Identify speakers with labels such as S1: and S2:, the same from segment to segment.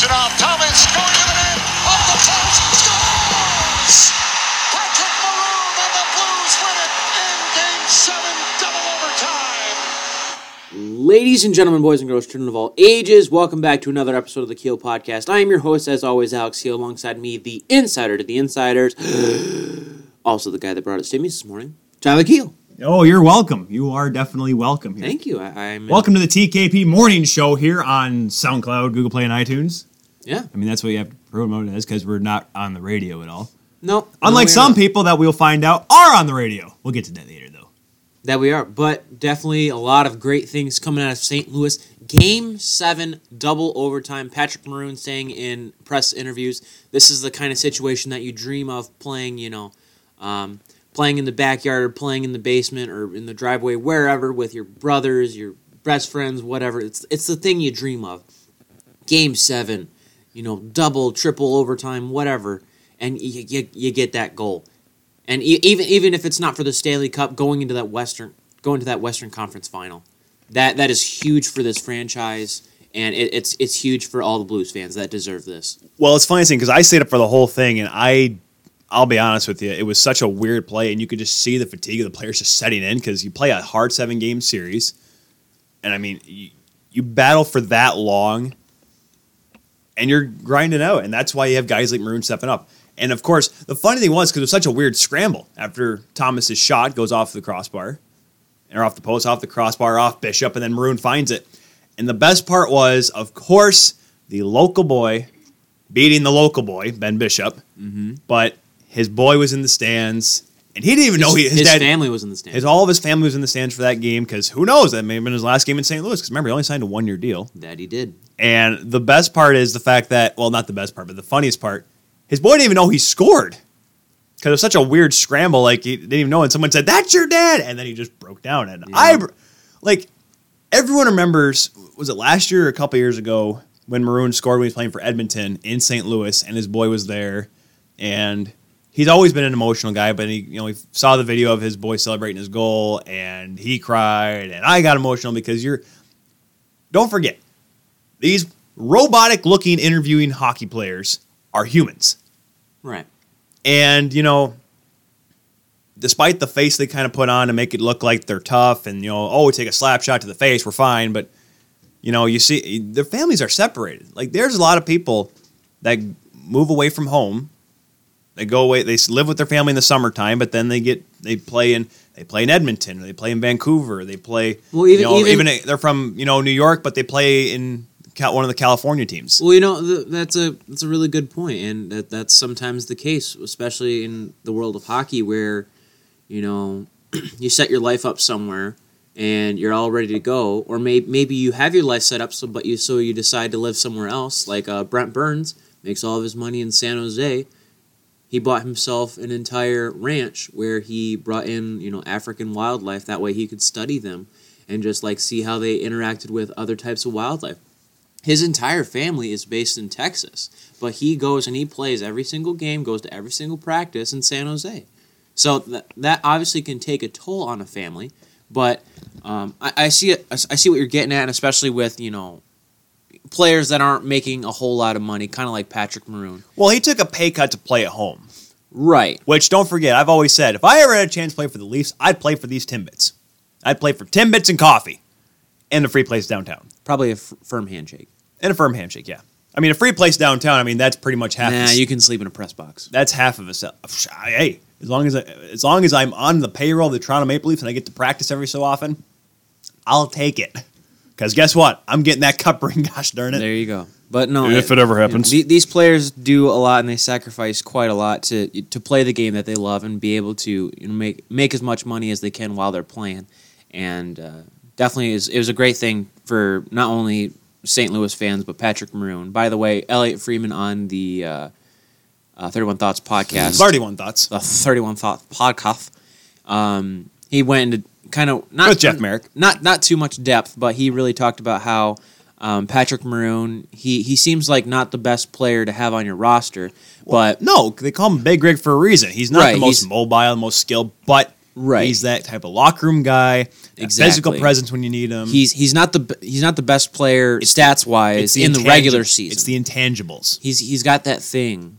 S1: it off. Thomas going to the net. Off the post. Scores! Patrick Maroon and the Blues win it in Game 7, double overtime.
S2: Ladies and gentlemen, boys and girls, children of all ages, welcome back to another episode of the Keel Podcast. I am your host, as always, Alex Keel, alongside me, the insider to the insiders, also the guy that brought us Timmy's this morning, Tyler Keel.
S3: Oh, you're welcome. You are definitely welcome here.
S2: Thank you. I, I'm
S3: Welcome to the TKP Morning Show here on SoundCloud, Google Play, and iTunes.
S2: Yeah.
S3: I mean, that's what you have to promote it as because we're not on the radio at all.
S2: No.
S3: Unlike
S2: no,
S3: some people that we'll find out are on the radio. We'll get to that later, though.
S2: That we are, but definitely a lot of great things coming out of St. Louis. Game seven, double overtime. Patrick Maroon saying in press interviews, this is the kind of situation that you dream of playing, you know, um, playing in the backyard or playing in the basement or in the driveway, wherever, with your brothers, your best friends, whatever. It's, it's the thing you dream of. Game seven, you know, double, triple overtime, whatever, and you, you, you get that goal and even even if it's not for the Stanley Cup, going into that Western going to that Western Conference Final, that that is huge for this franchise, and it, it's it's huge for all the Blues fans that deserve this.
S4: Well, it's funny thing because I stayed up for the whole thing, and I, I'll be honest with you, it was such a weird play, and you could just see the fatigue of the players just setting in because you play a hard seven game series, and I mean, you, you battle for that long, and you're grinding out, and that's why you have guys like Maroon stepping up. And of course, the funny thing was because it was such a weird scramble after Thomas's shot goes off the crossbar, or off the post, off the crossbar, off Bishop, and then Maroon finds it. And the best part was, of course, the local boy beating the local boy, Ben Bishop.
S2: Mm-hmm.
S4: But his boy was in the stands, and he didn't even know he, his,
S2: his
S4: dad.
S2: family was in the stands.
S4: His all of his family was in the stands for that game because who knows that may have been his last game in St. Louis. Because remember, he only signed a one year deal.
S2: that he did.
S4: And the best part is the fact that, well, not the best part, but the funniest part, his boy didn't even know he scored. Because it was such a weird scramble. Like, he didn't even know. And someone said, That's your dad. And then he just broke down. And I, like, everyone remembers, was it last year or a couple years ago when Maroon scored when he was playing for Edmonton in St. Louis and his boy was there. And he's always been an emotional guy, but he, you know, he saw the video of his boy celebrating his goal and he cried. And I got emotional because you're, don't forget, these robotic looking interviewing hockey players are humans.
S2: Right.
S4: And, you know, despite the face they kind of put on to make it look like they're tough and, you know, oh, we take a slap shot to the face, we're fine. But, you know, you see, their families are separated. Like, there's a lot of people that move away from home. They go away, they live with their family in the summertime, but then they get, they play in, they play in Edmonton, or they play in Vancouver, they play,
S2: Well, even-
S4: you know,
S2: even-
S4: even they're from, you know, New York, but they play in one of the California teams.
S2: Well, you know that's a that's a really good point, and that that's sometimes the case, especially in the world of hockey, where you know you set your life up somewhere and you're all ready to go, or maybe maybe you have your life set up, so but you so you decide to live somewhere else. Like uh, Brent Burns makes all of his money in San Jose. He bought himself an entire ranch where he brought in you know African wildlife. That way he could study them and just like see how they interacted with other types of wildlife his entire family is based in Texas, but he goes and he plays every single game, goes to every single practice in San Jose. So that that obviously can take a toll on a family, but um, I, I see it. I see what you're getting at, and especially with you know players that aren't making a whole lot of money, kind of like Patrick Maroon.
S4: Well, he took a pay cut to play at home.
S2: Right.
S4: Which don't forget, I've always said if I ever had a chance to play for the Leafs, I'd play for these Timbits. I'd play for Timbits and coffee, and a free place downtown,
S2: Probably a f- firm handshake.
S4: and a firm handshake. Yeah, I mean a free place downtown. I mean that's pretty much half.
S2: Nah, you can sleep in a press box.
S4: that's half of a sell. Hey, as long as I, as long as I'm on the payroll of the Toronto Maple Leafs and I get to practice every so often, I'll take it. Because guess what? I'm getting that cup ring. Gosh darn it!
S2: There you go. But no,
S5: If it ever
S2: you know,
S5: happens.
S2: the- these players do a lot and they sacrifice quite a lot to to play the game that they love and be able to you know, make make as much money as they can while they're playing. And uh, definitely, is, it was a great thing for not only St. Louis fans but Patrick Maroon. By the way, Elliotte Friedman on the uh, uh, Thirty One Thoughts podcast,
S4: Thirty-one thoughts.
S2: the Thirty One Thoughts podcast. Um, he went into kind of not
S4: With Jeff Marek.
S2: not not too much depth, but he really talked about how um, Patrick Maroon he he seems like not the best player to have on your roster, but
S4: No, they call him Big Rig for a reason. He's not
S2: Right,
S4: the most mobile, the most skilled, but
S2: Right.
S4: He's that type of locker room guy. that Physical presence when you need him.
S2: He's he's not the he's not the best player stats wise in the regular season.
S4: It's the intangibles.
S2: he's he's got that thing,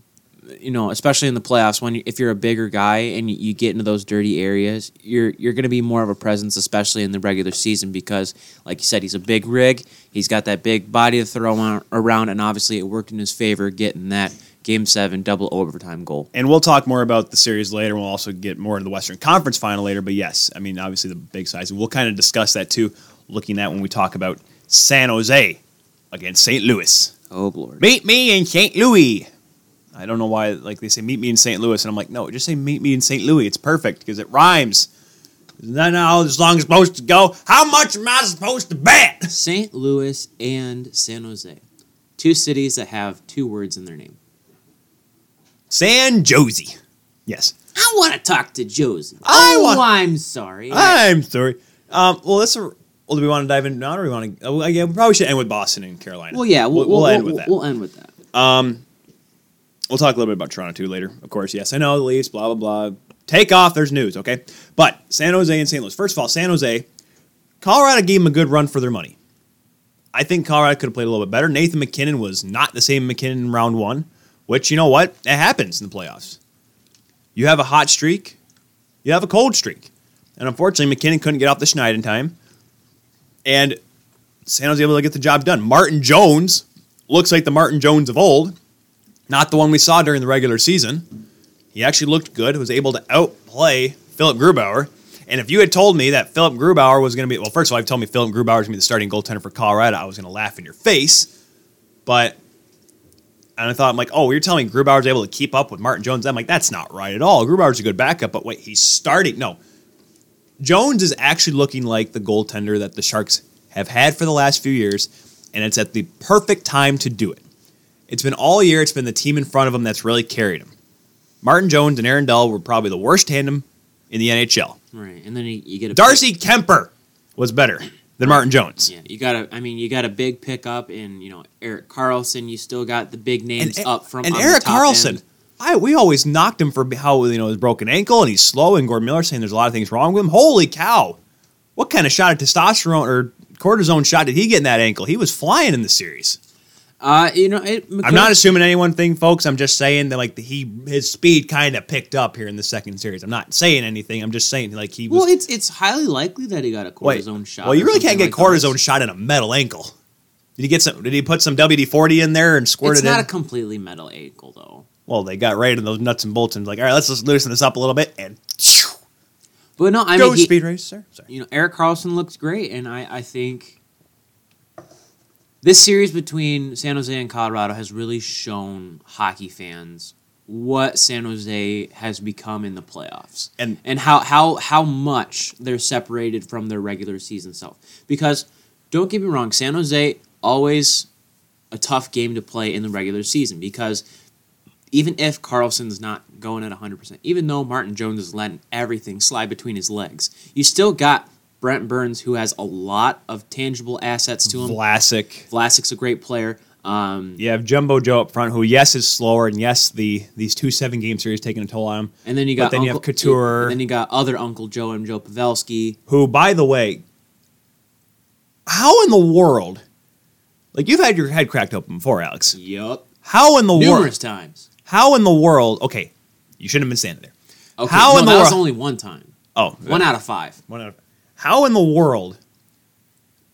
S2: you know, especially in the playoffs when if you're a bigger guy and you, get into those dirty areas, you're you're going to be more of a presence, especially in the regular season because, like you said, he's a big rig. He's got that big body to throw around, and obviously it worked in his favor getting that game seven double overtime goal.
S4: And we'll talk more about the series later. We'll also get more into the Western Conference final later. But yes, I mean, obviously the big size. And we'll kind of discuss that too, looking at when we talk about San Jose against St. Louis.
S2: Oh lord.
S4: Meet me in St. Louis. I don't know why, like they say, meet me in St. Louis, and I'm like, no, just say meet me in St. Louis. It's perfect because it rhymes. Isn't that how the song is supposed to go? How much am I supposed to bet?
S2: St. Louis and San Jose, two cities that have two words in their name.
S4: San Josie. Yes.
S2: I want to talk to Josie.
S4: I
S2: oh,
S4: want-
S2: I'm sorry.
S4: I'm sorry. Um, well, let's. Well, do we want to dive in now, or do we want to? Oh, yeah, we probably should end with Boston and Carolina.
S2: well, yeah, we'll,
S4: we'll,
S2: we'll,
S4: end
S2: we'll-
S4: with that.
S2: We'll end with that.
S4: Um, we'll talk a little bit about Toronto too later. Of course, yes, I know the Leafs. Blah blah blah. Take off. There's news. Okay, but San Jose and St. Louis. First of all, San Jose, Colorado gave them a good run for their money. I think Colorado could have played a little bit better. Nathan MacKinnon was not the same MacKinnon in round one, which you know what? It happens in the playoffs. You have a hot streak, you have a cold streak, and unfortunately, MacKinnon couldn't get off the schneid in time, and San Jose able to get the job done. Martin Jones looks like the Martin Jones of old, not the one we saw during the regular season. He actually looked good, was able to outplay Philip Grubauer. And if you had told me that Philip Grubauer was going to be, well, first of all, if you told me Philip Grubauer going to be the starting goaltender for Colorado, I was going to laugh in your face. But, and I thought, I'm like, oh, you're telling me Grubauer's able to keep up with Martin Jones? I'm like, that's not right at all. Grubauer's a good backup, but wait, he's starting. No. Jones is actually looking like the goaltender that the Sharks have had for the last few years, and it's at the perfect time to do it. It's been all year, it's been the team in front of him that's really carried him. Martin Jones and Aaron Dell were probably the worst tandem in the NHL.
S2: Right, and then you, you get a
S4: Darcy Kuemper was better than Martin Jones.
S2: Yeah, you got a. I mean, you got a big pickup in you know Erik Karlsson. You still got the big names up from
S4: and Eric
S2: top
S4: Karlsson.
S2: end.
S4: I we always knocked him for how you know his broken ankle and he's slow and Gordon Miller saying there's a lot of things wrong with him. Holy cow! What kind of shot of testosterone or cortisone shot did he get in that ankle? He was flying in the series.
S2: Uh, you know, it,
S4: I'm not assuming any one thing, folks. I'm just saying that like the, he his speed kind of picked up here in the second series. I'm not saying anything. I'm just saying like he was.
S2: Well, it's it's highly likely that he got a
S4: Wait,
S2: cortisone shot.
S4: Well, you really can't get
S2: like
S4: cortisone
S2: that.
S4: shot in a metal ankle. Did he get some? Did he put some WD forty in there and squirt
S2: It's
S4: it
S2: not
S4: in?
S2: a completely metal ankle though.
S4: well, they got right in those nuts and bolts and like, all right, let's just loosen this up a little bit and
S2: But no, I
S4: go
S2: mean, he-
S4: speed race, sir. Sorry.
S2: you know, Erik Karlsson looks great, and I, I think this series between San Jose and Colorado has really shown hockey fans what San Jose has become in the playoffs,
S4: And-
S2: and how how how much they're separated from their regular season self. Because don't get me wrong, San Jose always a tough game to play in the regular season because even if Karlsson's not going at 100%, even though Martin Jones is letting everything slide between his legs, you still got Brent Burns, who has a lot of tangible assets to him.
S4: Vlasic.
S2: Vlasic's a great player. Um,
S4: You have Jumbo Joe up front, who yes is slower, and yes the these two seven game series taking a toll on him.
S2: and then you
S4: But
S2: got
S4: then you have Couture.
S2: And then you got other Uncle Joe and Joe Pavelski.
S4: Who, by the way, how in the world? Like you've had your head cracked open before, Alex.
S2: Yup.
S4: How in the world?
S2: Numerous times.
S4: How in the world? Okay, you shouldn't have been standing there.
S2: Okay,
S4: How
S2: no,
S4: in the
S2: that was only one time.
S4: Oh,
S2: One out of five.
S4: One out of- How in the world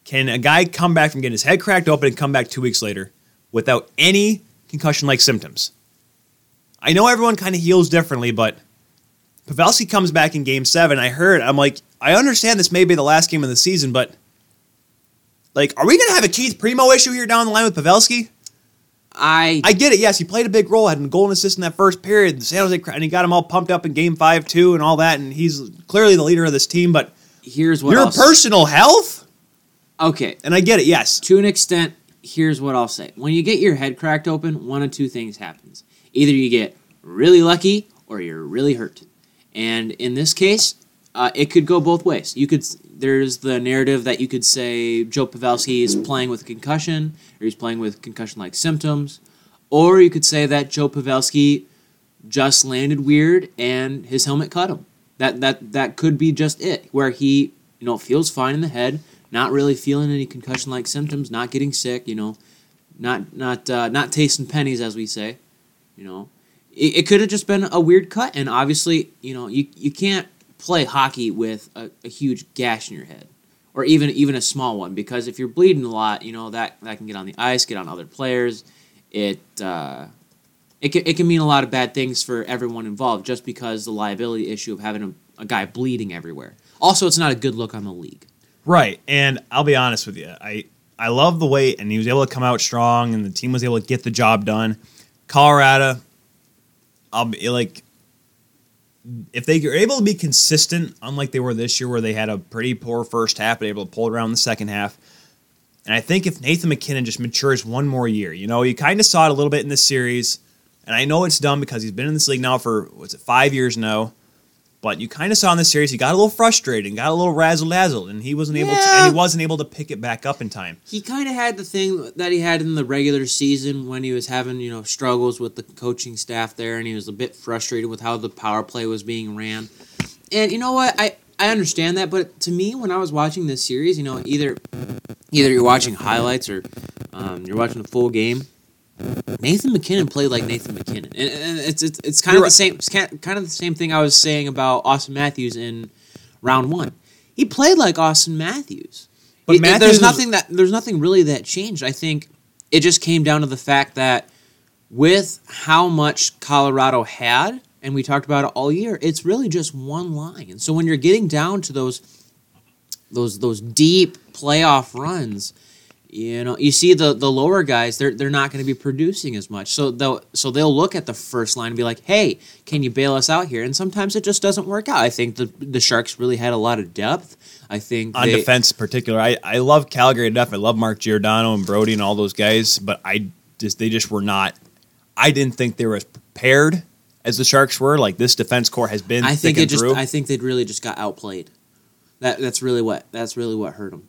S4: can a guy come back from getting his head cracked open and come back two weeks later without any concussion like symptoms? I know everyone kind of heals differently, but Pavelski comes back in game seven. I heard, I'm like, I understand this may be the last game of the season, but like, are we going to have a Keith Primeau issue here down the line with Pavelski?
S2: I,
S4: I get it. Yes, he played a big role, had a goal and assist in that first period. The San Jose, and he got him all pumped up in game five, too, and all that. And he's clearly the leader of this team, but
S2: here's what
S4: your
S2: I'll say.
S4: personal health?
S2: Okay,
S4: And I get it, yes.
S2: to an extent, here's what I'll say. When you get your head cracked open, one of two things happens. Either you get really lucky or you're really hurt. And in this case, uh, it could go both ways. You could there's the narrative that you could say Joe Pavelski is playing with a concussion or he's playing with concussion-like symptoms, or you could say that Joe Pavelski just landed weird and his helmet cut him. That that that could be just it, where he you know feels fine in the head, not really feeling any concussion like symptoms, not getting sick, you know, not not uh, not tasting pennies as we say, you know. It, it could have just been a weird cut, and obviously you know you you can't play hockey with a, a huge gash in your head or even even a small one because if you're bleeding a lot, you know that that can get on the ice, get on other players. It uh, it can, it can mean a lot of bad things for everyone involved just because the liability issue of having a, a guy bleeding everywhere. Also, it's not a good look on the league.
S4: Right, and I'll be honest with you, I I love the way, and he was able to come out strong, and the team was able to get the job done. Colorado, I'll be like, if they are able to be consistent, unlike they were this year, where they had a pretty poor first half, but able to pull it around in the second half. And I think if Nathan MacKinnon just matures one more year, you know, you kind of saw it a little bit in this series, and I know it's dumb because he's been in this league now for what's it five years now. But you kind of saw in this series he got a little frustrated and got a little razzle dazzled, and he wasn't able to, and he wasn't able to pick it back up in time.
S2: He kind of had the thing that he had in the regular season when he was having you know struggles with the coaching staff there, and he was a bit frustrated with how the power play was being ran. And you know what, I I understand that, but to me, when I was watching this series, you know, either either you're watching highlights or um, you're watching the full game. Nathan MacKinnon played like Nathan MacKinnon, and, and it's, it's it's kind
S4: You're
S2: of the same it's kind of the same thing I was saying about Auston Matthews in round one. He played like Auston Matthews.
S4: But
S2: It-
S4: Matthews
S2: there's nothing that there's nothing really that changed. I think it just came down to the fact that with how much Colorado had, and we talked about it all year, it's really just one line. And so when you're getting down to those those those deep playoff runs, you know, you see the the lower guys, they're they're not going to be producing as much. So they'll so they'll look at the first line and be like, "Hey, can you bail us out here?" And sometimes it just doesn't work out. I think the the Sharks really had a lot of depth. I think
S4: on
S2: they-
S4: defense in particular. I, I love Calgary enough. I love Mark Giordano and Brodie and all those guys, but I just they just were not. I didn't think they were as prepared as the Sharks were. Like this defense core has been.
S2: I think it just
S4: through.
S2: I think they really just got outplayed. That that's really what that's really what hurt them.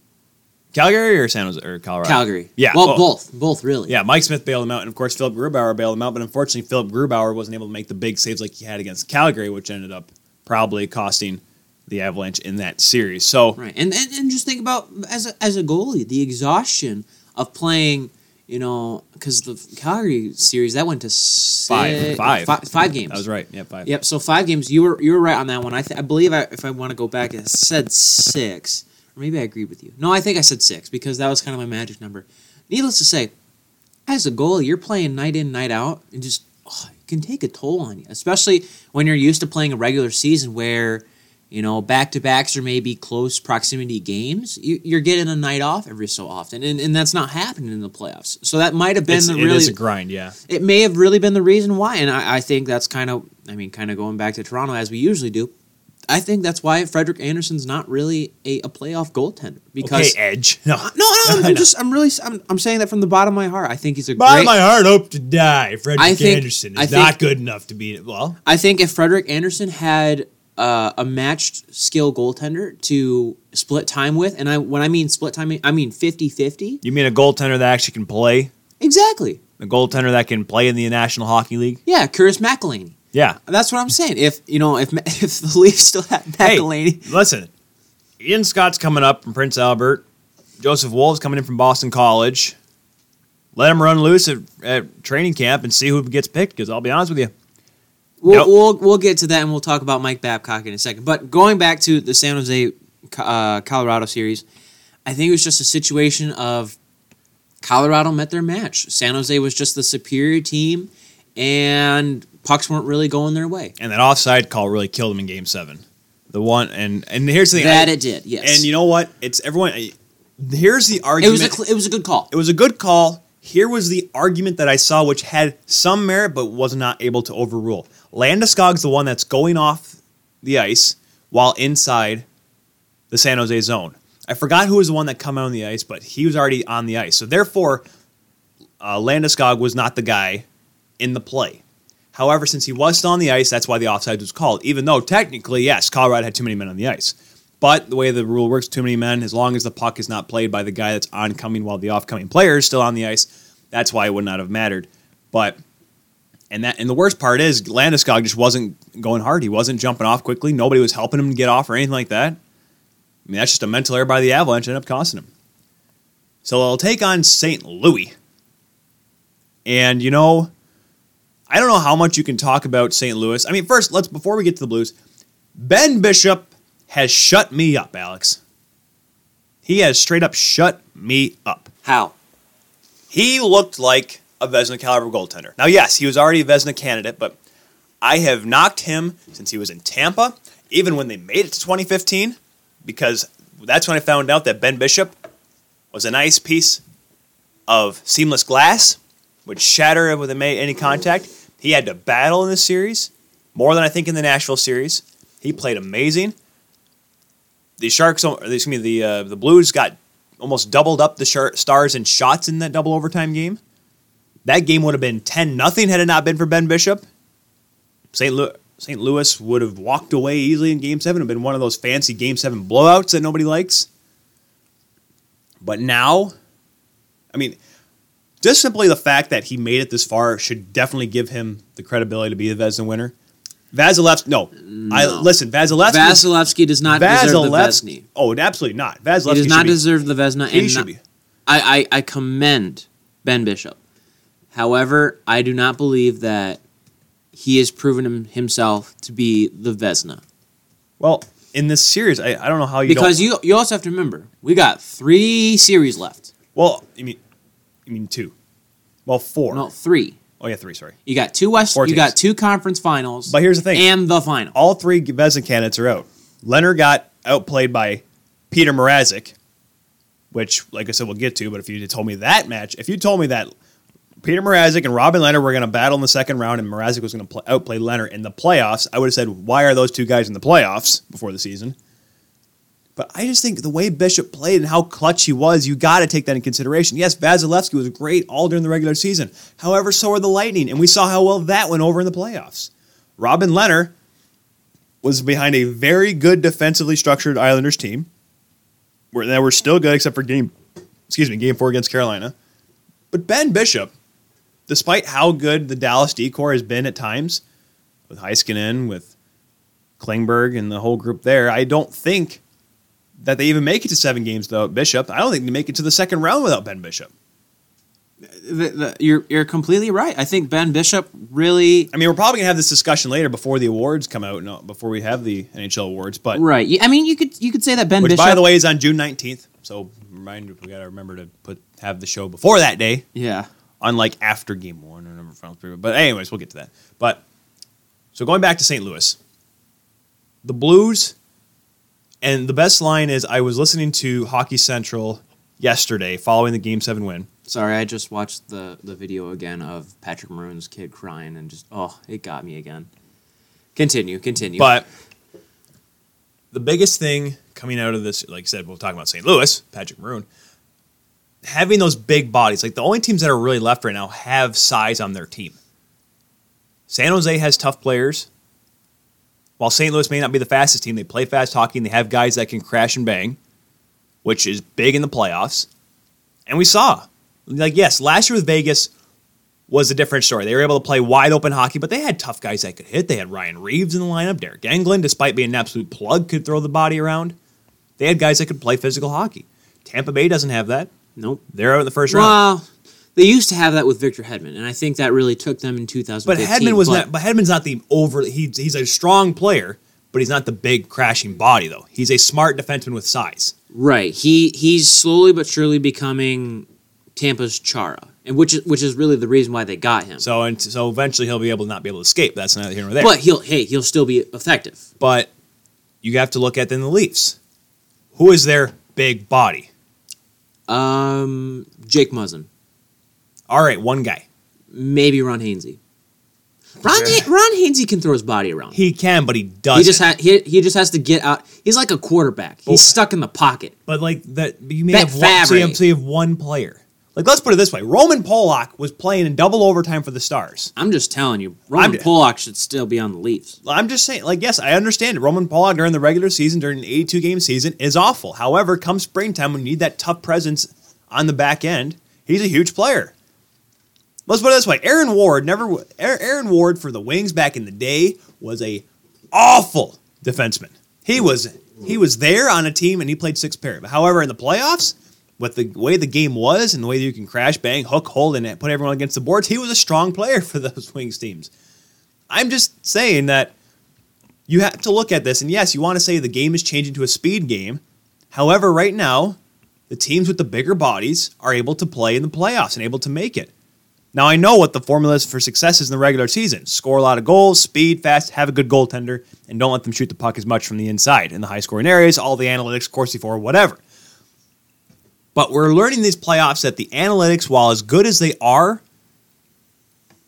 S4: Calgary or San Jose or Colorado.
S2: Calgary.
S4: Yeah,
S2: Well,
S4: well-
S2: both both really.
S4: Yeah, Mike Smith bailed him out, and of course Philip Grubauer bailed him out. But unfortunately, Philip Grubauer wasn't able to make the big saves like he had against Calgary, which ended up probably costing the Avalanche in that series. So
S2: Right, and, and and just think about as a, as a goalie, the exhaustion of playing. You know, because the Calgary series that went to
S4: Five.
S2: six,
S4: Five.
S2: fi- five games.
S4: that was right. Yeah, five.
S2: Yep. So five games. You were you were right on that one. I th- I believe I, if I want to go back, I said six, maybe I agreed with you. No, I think I said six because that was kind of my magic number. Needless to say, as a goalie, you're playing night in night out, and just oh, it can take a toll on you, especially when you're used to playing a regular season where. You know, back to backs or maybe close proximity games. You, you're getting a night off every so often, and, and that's not happening in the playoffs. So that might have been
S4: It's,
S2: the
S4: it
S2: really
S4: is a grind. Yeah.
S2: it may have really been the reason why. And I, I think that's kind of, I mean, kind of going back to Toronto as we usually do. I think that's why Frederik Andersen's not really a, a playoff goaltender because
S4: okay, Edge. No,
S2: no, no, I'm, I'm just, I'm really, I'm, I'm saying that from the bottom of my heart. I think he's a
S4: By
S2: great.
S4: Of my heart, hope to die. Frederick
S2: I think-
S4: Anderson is
S2: I think-
S4: not good enough to beat it. Well,
S2: I think if Frederik Andersen had uh, a matched skill goaltender to split time with, and I when I mean split time, I mean 50-50.
S4: you mean a goaltender that actually can play?
S2: Exactly.
S4: A goaltender that can play in the National Hockey League?
S2: Yeah, Curtis McElhinney.
S4: Yeah.
S2: That's what I'm saying. If you know, if if the Leafs still had McElhinney,
S4: Hey, listen, Ian Scott's coming up from Prince Albert. Joseph Woll's coming in from Boston College. Let him run loose at, at training camp and see who gets picked. Because I'll be honest with you,
S2: We'll,
S4: Yep.
S2: we'll we'll get to that and we'll talk about Mike Babcock in a second. But going back to the San Jose uh, Colorado series, I think it was just a situation of Colorado met their match. San Jose was just the superior team, and pucks weren't really going their way.
S4: and that offside call really killed him in Game Seven. The one and and here's the thing.
S2: That
S4: I-
S2: it did, yes.
S4: And you know what? It's everyone. Here's the
S2: it
S4: argument.
S2: was a cl- it was a good call.
S4: It was a good call. Here was the argument that I saw, which had some merit, but was not able to overrule. Landeskog's the one that's going off the ice while inside the San Jose zone. I forgot who was the one that come out on the ice, but he was already on the ice. So therefore, uh, Landeskog was not the guy in the play. However, since he was still on the ice, that's why the offside was called. Even though technically, yes, Colorado had too many men on the ice. But the way the rule works, too many men, as long as the puck is not played by the guy that's oncoming while the offcoming player is still on the ice, that's why it would not have mattered. But And that and the worst part is Landeskog just wasn't going hard. He wasn't jumping off quickly. Nobody was helping him get off or anything like that. I mean, that's just a mental error by the Avalanche ended up costing him. So they'll take on St. Louis. And you know, I don't know how much you can talk about St. Louis. I mean, first, let's before we get to the Blues, Ben Bishop has shut me up, Alex. He has straight up shut me up.
S2: How?
S4: He looked like a Vezina caliber goaltender. Now, yes, he was already a Vezina candidate, but I have knocked him since he was in Tampa, even when they made it to 2015, because that's when I found out that Ben Bishop was a nice piece of seamless glass, would shatter with any contact. He had to battle in this series more than I think in the Nashville series. He played amazing. The Sharks, excuse me, the uh, the Blues got almost doubled up the Stars and shots in that double overtime game. That game would have been ten nothing had it not been for Ben Bishop. St. Louis. St. Louis would have walked away easily in Game Seven. Have been one of those fancy Game Seven blowouts that nobody likes. But now, I mean, just simply the fact that he made it this far should definitely give him the credibility to be the Vezina winner. Vasilevsky, no, I listen. Vasilevsky,
S2: Vasilevsky does not deserve the Vezina.
S4: Oh, absolutely not. Vasilevsky
S2: He does not
S4: be-
S2: deserve the Vezina.
S4: He
S2: and
S4: should
S2: not-
S4: be.
S2: I, I, I commend Ben Bishop. However, I do not believe that he has proven him, himself to be the Vezina.
S4: Well, in this series, I, I don't know how you
S2: Because you you also have to remember, we got three series left.
S4: well, I mean you mean two? Well, four.
S2: No, three.
S4: Oh yeah, three. Sorry.
S2: You got two West.
S4: Four
S2: you
S4: teams.
S2: got two conference finals.
S4: But here's the thing.
S2: and the final.
S4: all three Vezina candidates are out. Lehner got outplayed by Peter Mrazek, which, like I said, we'll get to. But if you told me that match, if you told me that Peter Mrazek and Robin Lehner were going to battle in the second round and Mrazek was going to pl- outplay Lehner in the playoffs, I would have said, why are those two guys in the playoffs before the season? But I just think the way Bishop played and how clutch he was, you got to take that in consideration. Yes, Vasilevsky was great all during the regular season. However, so are the Lightning, and we saw how well that went over in the playoffs. Robin Lehner was behind a very good defensively structured Islanders team, where they were still good except for game, excuse me, game four against Carolina. But Ben Bishop, despite how good the Dallas decor has been at times, with Heiskanen, with Klingberg, and the whole group there, I don't think that they even make it to seven games without Bishop. I don't think they make it to the second round without Ben Bishop.
S2: The- the- you're you're completely right. I think Ben Bishop really
S4: I mean, we're probably gonna have this discussion later before the awards come out, no, before we have the NHL awards. But
S2: right. I mean, you could you could say that Ben
S4: which,
S2: Bishop.
S4: by the way, is on June nineteenth. So remind we gotta remember to put have the show before that day,
S2: yeah.
S4: unlike after Game One or number final three. But anyways, we'll get to that. But so going back to St. Louis, the Blues, and the best line is I was listening to Hockey Central yesterday following the Game Seven win.
S2: Sorry, I just watched the the video again of Patrick Maroon's kid crying and just oh, it got me again. Continue, continue.
S4: But the biggest thing coming out of this, like I said, we'll talk about St. Louis, Patrick Maroon, having those big bodies. Like the only teams that are really left right now have size on their team. San Jose has tough players. While St. Louis may not be the fastest team, they play fast hockey and they have guys that can crash and bang, which is big in the playoffs. And we saw, like, yes, last year with Vegas was a different story. They were able to play wide open hockey, but they had tough guys that could hit. They had Ryan Reaves in the lineup. Deryk Engelland, despite being an absolute plug, could throw the body around. They had guys that could play physical hockey. Tampa Bay doesn't have that.
S2: nope.
S4: They're out in the first round.
S2: They used to have that with Victor Hedman, and I think that really took them in 2015.
S4: But
S2: 2015.
S4: Hedman was not. But Hedman's not the over. He's he's a strong player, but he's not the big crashing body though. He's a smart defenseman with size.
S2: right. He he's slowly but surely becoming Tampa's Chara, and which is which is really the reason why they got him.
S4: So and so eventually he'll be able to not be able to escape. That's neither here nor there.
S2: but he'll hey he'll still be effective.
S4: but you have to look at then the Leafs. Who is their big body?
S2: Um, Jake Muzzin,
S4: All right, one guy.
S2: maybe Ron Hainsey. Ron Ha- Ron Hainsey can throw his body around.
S4: He can, but he doesn't.
S2: He just ha- he, he just has to get out. He's like a quarterback. He's stuck in the pocket.
S4: But like that, you may have one, so you have, so you have one player. Like let's put it this way: Roman Polak was playing in double overtime for the Stars.
S2: I'm just telling you, Roman
S4: I'm-
S2: Polak should still be on the Leafs.
S4: I'm just saying, like, yes, I understand it. Roman Polak during the regular season, during an 82 game season, is awful. However, come springtime, when you need that tough presence on the back end, he's a huge player. Let's put it this way: Aaron Ward never. Aaron Ward for the Wings back in the day was a awful defenseman. He was he was there on a team and he played six pair. However, in the playoffs, with the way the game was and the way you can crash, bang, hook, hold, and put everyone against the boards, he was a strong player for those Wings teams. I'm just saying that you have to look at this, and yes, you want to say the game is changing to a speed game. However, right now, the teams with the bigger bodies are able to play in the playoffs and able to make it. Now, I know what the formula is for success is in the regular season score a lot of goals, speed, fast, have a good goaltender, and don't let them shoot the puck as much from the inside in the high scoring areas, all the analytics, Corsi 4, whatever. But we're learning these playoffs that the analytics, while as good as they are,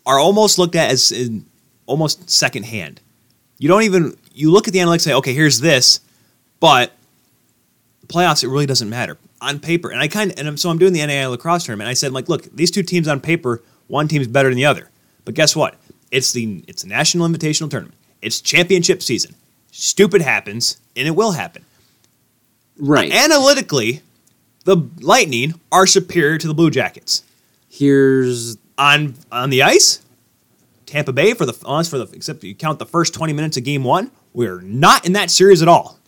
S4: are almost looked at as in almost secondhand. You don't even you look at the analytics say, okay, here's this, but playoffs it really doesn't matter on paper. And I kind of and I'm, so I'm doing the NAI lacrosse tournament. And I said like, look, these two teams on paper, one team's better than the other. But guess what? It's the it's the national invitational tournament. It's championship season. Stupid happens, and it will happen.
S2: Right.
S4: Analytically, the Lightning are superior to the Blue Jackets
S2: Here's
S4: on on the ice. Tampa Bay for the honest for the except you count the first twenty minutes of Game One, we're not in that series at all.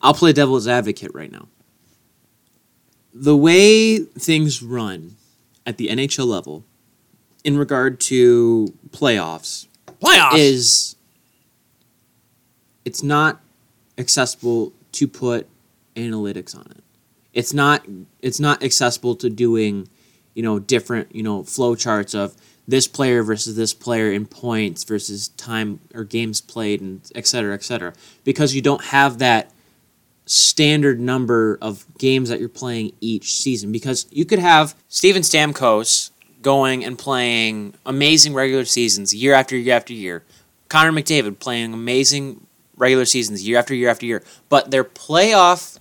S2: I'll play devil's advocate right now. The way things run at the NHL level in regard to playoffs
S4: Playoffs
S2: is it's not accessible to put analytics on it. It's not it's not accessible to doing, you know, different, you know, flow charts of this player versus this player in points versus time or games played and et cetera, et cetera. Because you don't have that standard number of games that you're playing each season. Because you could have Steven Stamkos going and playing amazing regular seasons year after year after year. Connor McDavid playing amazing regular seasons year after year after year. But their playoff,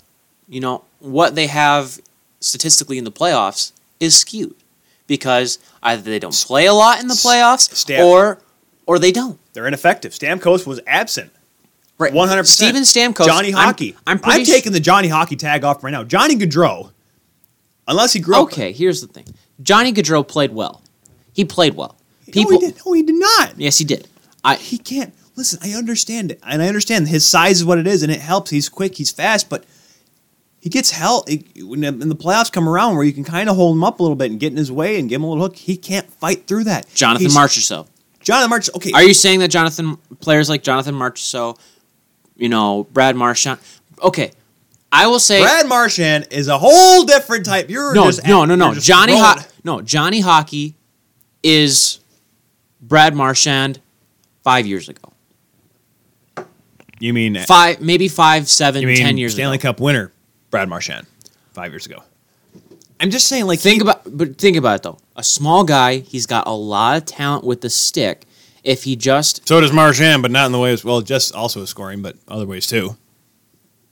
S2: you know, what they have statistically in the playoffs is skewed because either they don't play a lot in the playoffs
S4: Stam-
S2: or or they don't.
S4: they're ineffective. Stamkos was absent.
S2: Right.
S4: One hundred percent.
S2: Steven Stamkos.
S4: Johnny
S2: I'm-
S4: Hockey.
S2: I'm, pretty
S4: taking the Johnny Hockey tag off right now. Johnny Gaudreau, unless he grew up.
S2: Okay, here's the thing. Johnny Gaudreau played well. He played well. People
S4: no, he did. No, he did not.
S2: Yes, he did. I
S4: He can't. Listen, I understand it, and I understand his size is what it is, and it helps. He's quick, he's fast, but he gets hell when the- the playoffs come around, where you can kind of hold him up a little bit and get in his way and give him a little hook. He can't fight through that.
S2: Jonathan
S4: He's-
S2: Marchessault.
S4: Jonathan March. Okay,
S2: Are you saying that Jonathan players like Jonathan Marchessault, you know, Brad Marchand? Okay, I will say
S4: Brad Marchand is a whole different type. You're
S2: no,
S4: just
S2: no, no, no. Johnny Ho- no, Johnny Hockey is Brad Marchand five years ago.
S4: You mean
S2: Five, maybe five, seven,
S4: you mean
S2: ten years
S4: Stanley
S2: ago.
S4: Cup winner Brad Marchand five years ago? I'm just saying, like
S2: Think
S4: he-
S2: about, but think about it though. A small guy, he's got a lot of talent with the stick. If he just
S4: So does Marchand, but not in the ways. Well, just also scoring, but other ways too.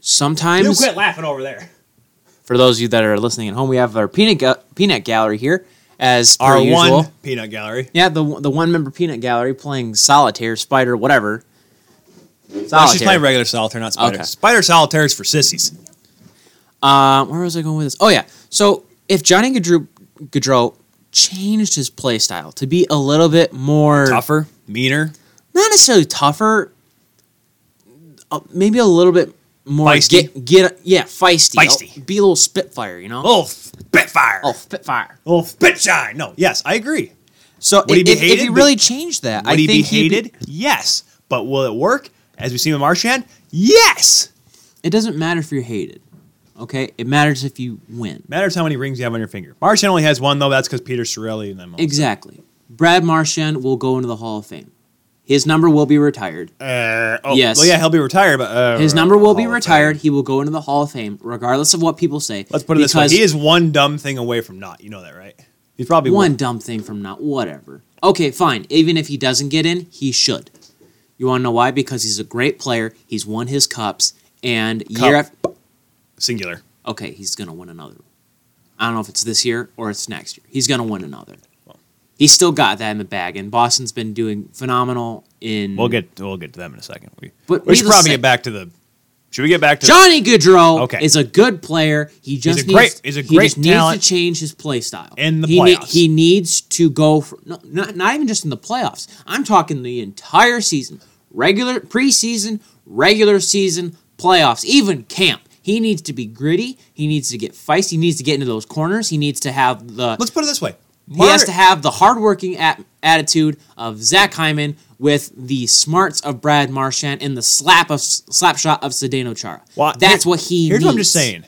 S2: Sometimes, you quit
S4: laughing over there.
S2: for those of you that are listening at home, we have our peanut ga- peanut gallery here as
S4: Our
S2: usual.
S4: one peanut gallery.
S2: Yeah, the the one member peanut gallery playing solitaire, spider, whatever.
S4: No, she's playing regular solitaire, not spider.
S2: Okay.
S4: Spider solitaire is for sissies.
S2: Uh, where was I going with this? Oh yeah. So if Johnny Gaudreau, Gaudreau changed his play style to be a little bit more
S4: Tougher, meaner.
S2: not necessarily tougher, uh, maybe a little bit more
S4: Feisty?
S2: Get, get yeah, feisty.
S4: Feisty.
S2: Be a little spitfire, you know.
S4: Oh, spitfire.
S2: Oh, spitfire.
S4: oh, spitshine. No, yes, I agree.
S2: So
S4: Would he be
S2: if- if
S4: hated?
S2: he really changed that,
S4: Would
S2: I
S4: he be
S2: think he'd
S4: hated? yes. But will it work? As we see with Marchand? Yes.
S2: It doesn't matter if you're hated. Okay, it matters if you win.
S4: Matters how many rings you have on your finger. Marchand only has one though. That's because Peter Chiarelli and them.
S2: Exactly. Brad Marchand will go into the Hall of Fame. His number will be retired.
S4: Uh, oh,
S2: Yes.
S4: Well, yeah, he'll be retired, but uh,
S2: His number will be
S4: Hall
S2: retired. He will go into the Hall of Fame, regardless of what people say.
S4: Let's put it this way: he is one dumb thing away from not. You know that, right? He's probably
S2: one dumb thing from not whatever. Okay, fine. Even if he doesn't get in, he should. You want to know why? Because he's a great player. He's won his cups, and year after,
S4: singular.
S2: okay, he's gonna win another. I don't know if it's this year or it's next year. He's gonna win another. He's still got that in the bag, and Boston's been doing phenomenal in.
S4: We'll get we'll get to them in a second. We,
S2: But
S4: we should probably
S2: say-
S4: get back to the Should we get back to
S2: Johnny Gaudreau
S4: Okay.
S2: is a good player. He just
S4: a
S2: needs,
S4: great- he's a
S2: he
S4: great
S2: just needs
S4: talent
S2: to change his play style
S4: in the
S2: he ne-
S4: playoffs.
S2: he needs to go for no, not not even just in the playoffs. I'm talking the entire season, regular preseason, regular season, playoffs, even camp. He needs to be gritty. He needs to get feisty. He needs to get into those corners. He needs to have the
S4: Let's put it this way.
S2: He has to have the hardworking at- attitude of Zach Hyman with the smarts of Brad Marchand and the slap of slap shot of Zdeno Chara.
S4: Well,
S2: That's
S4: here-
S2: what he needs.
S4: Here's
S2: needs.
S4: what I'm just saying.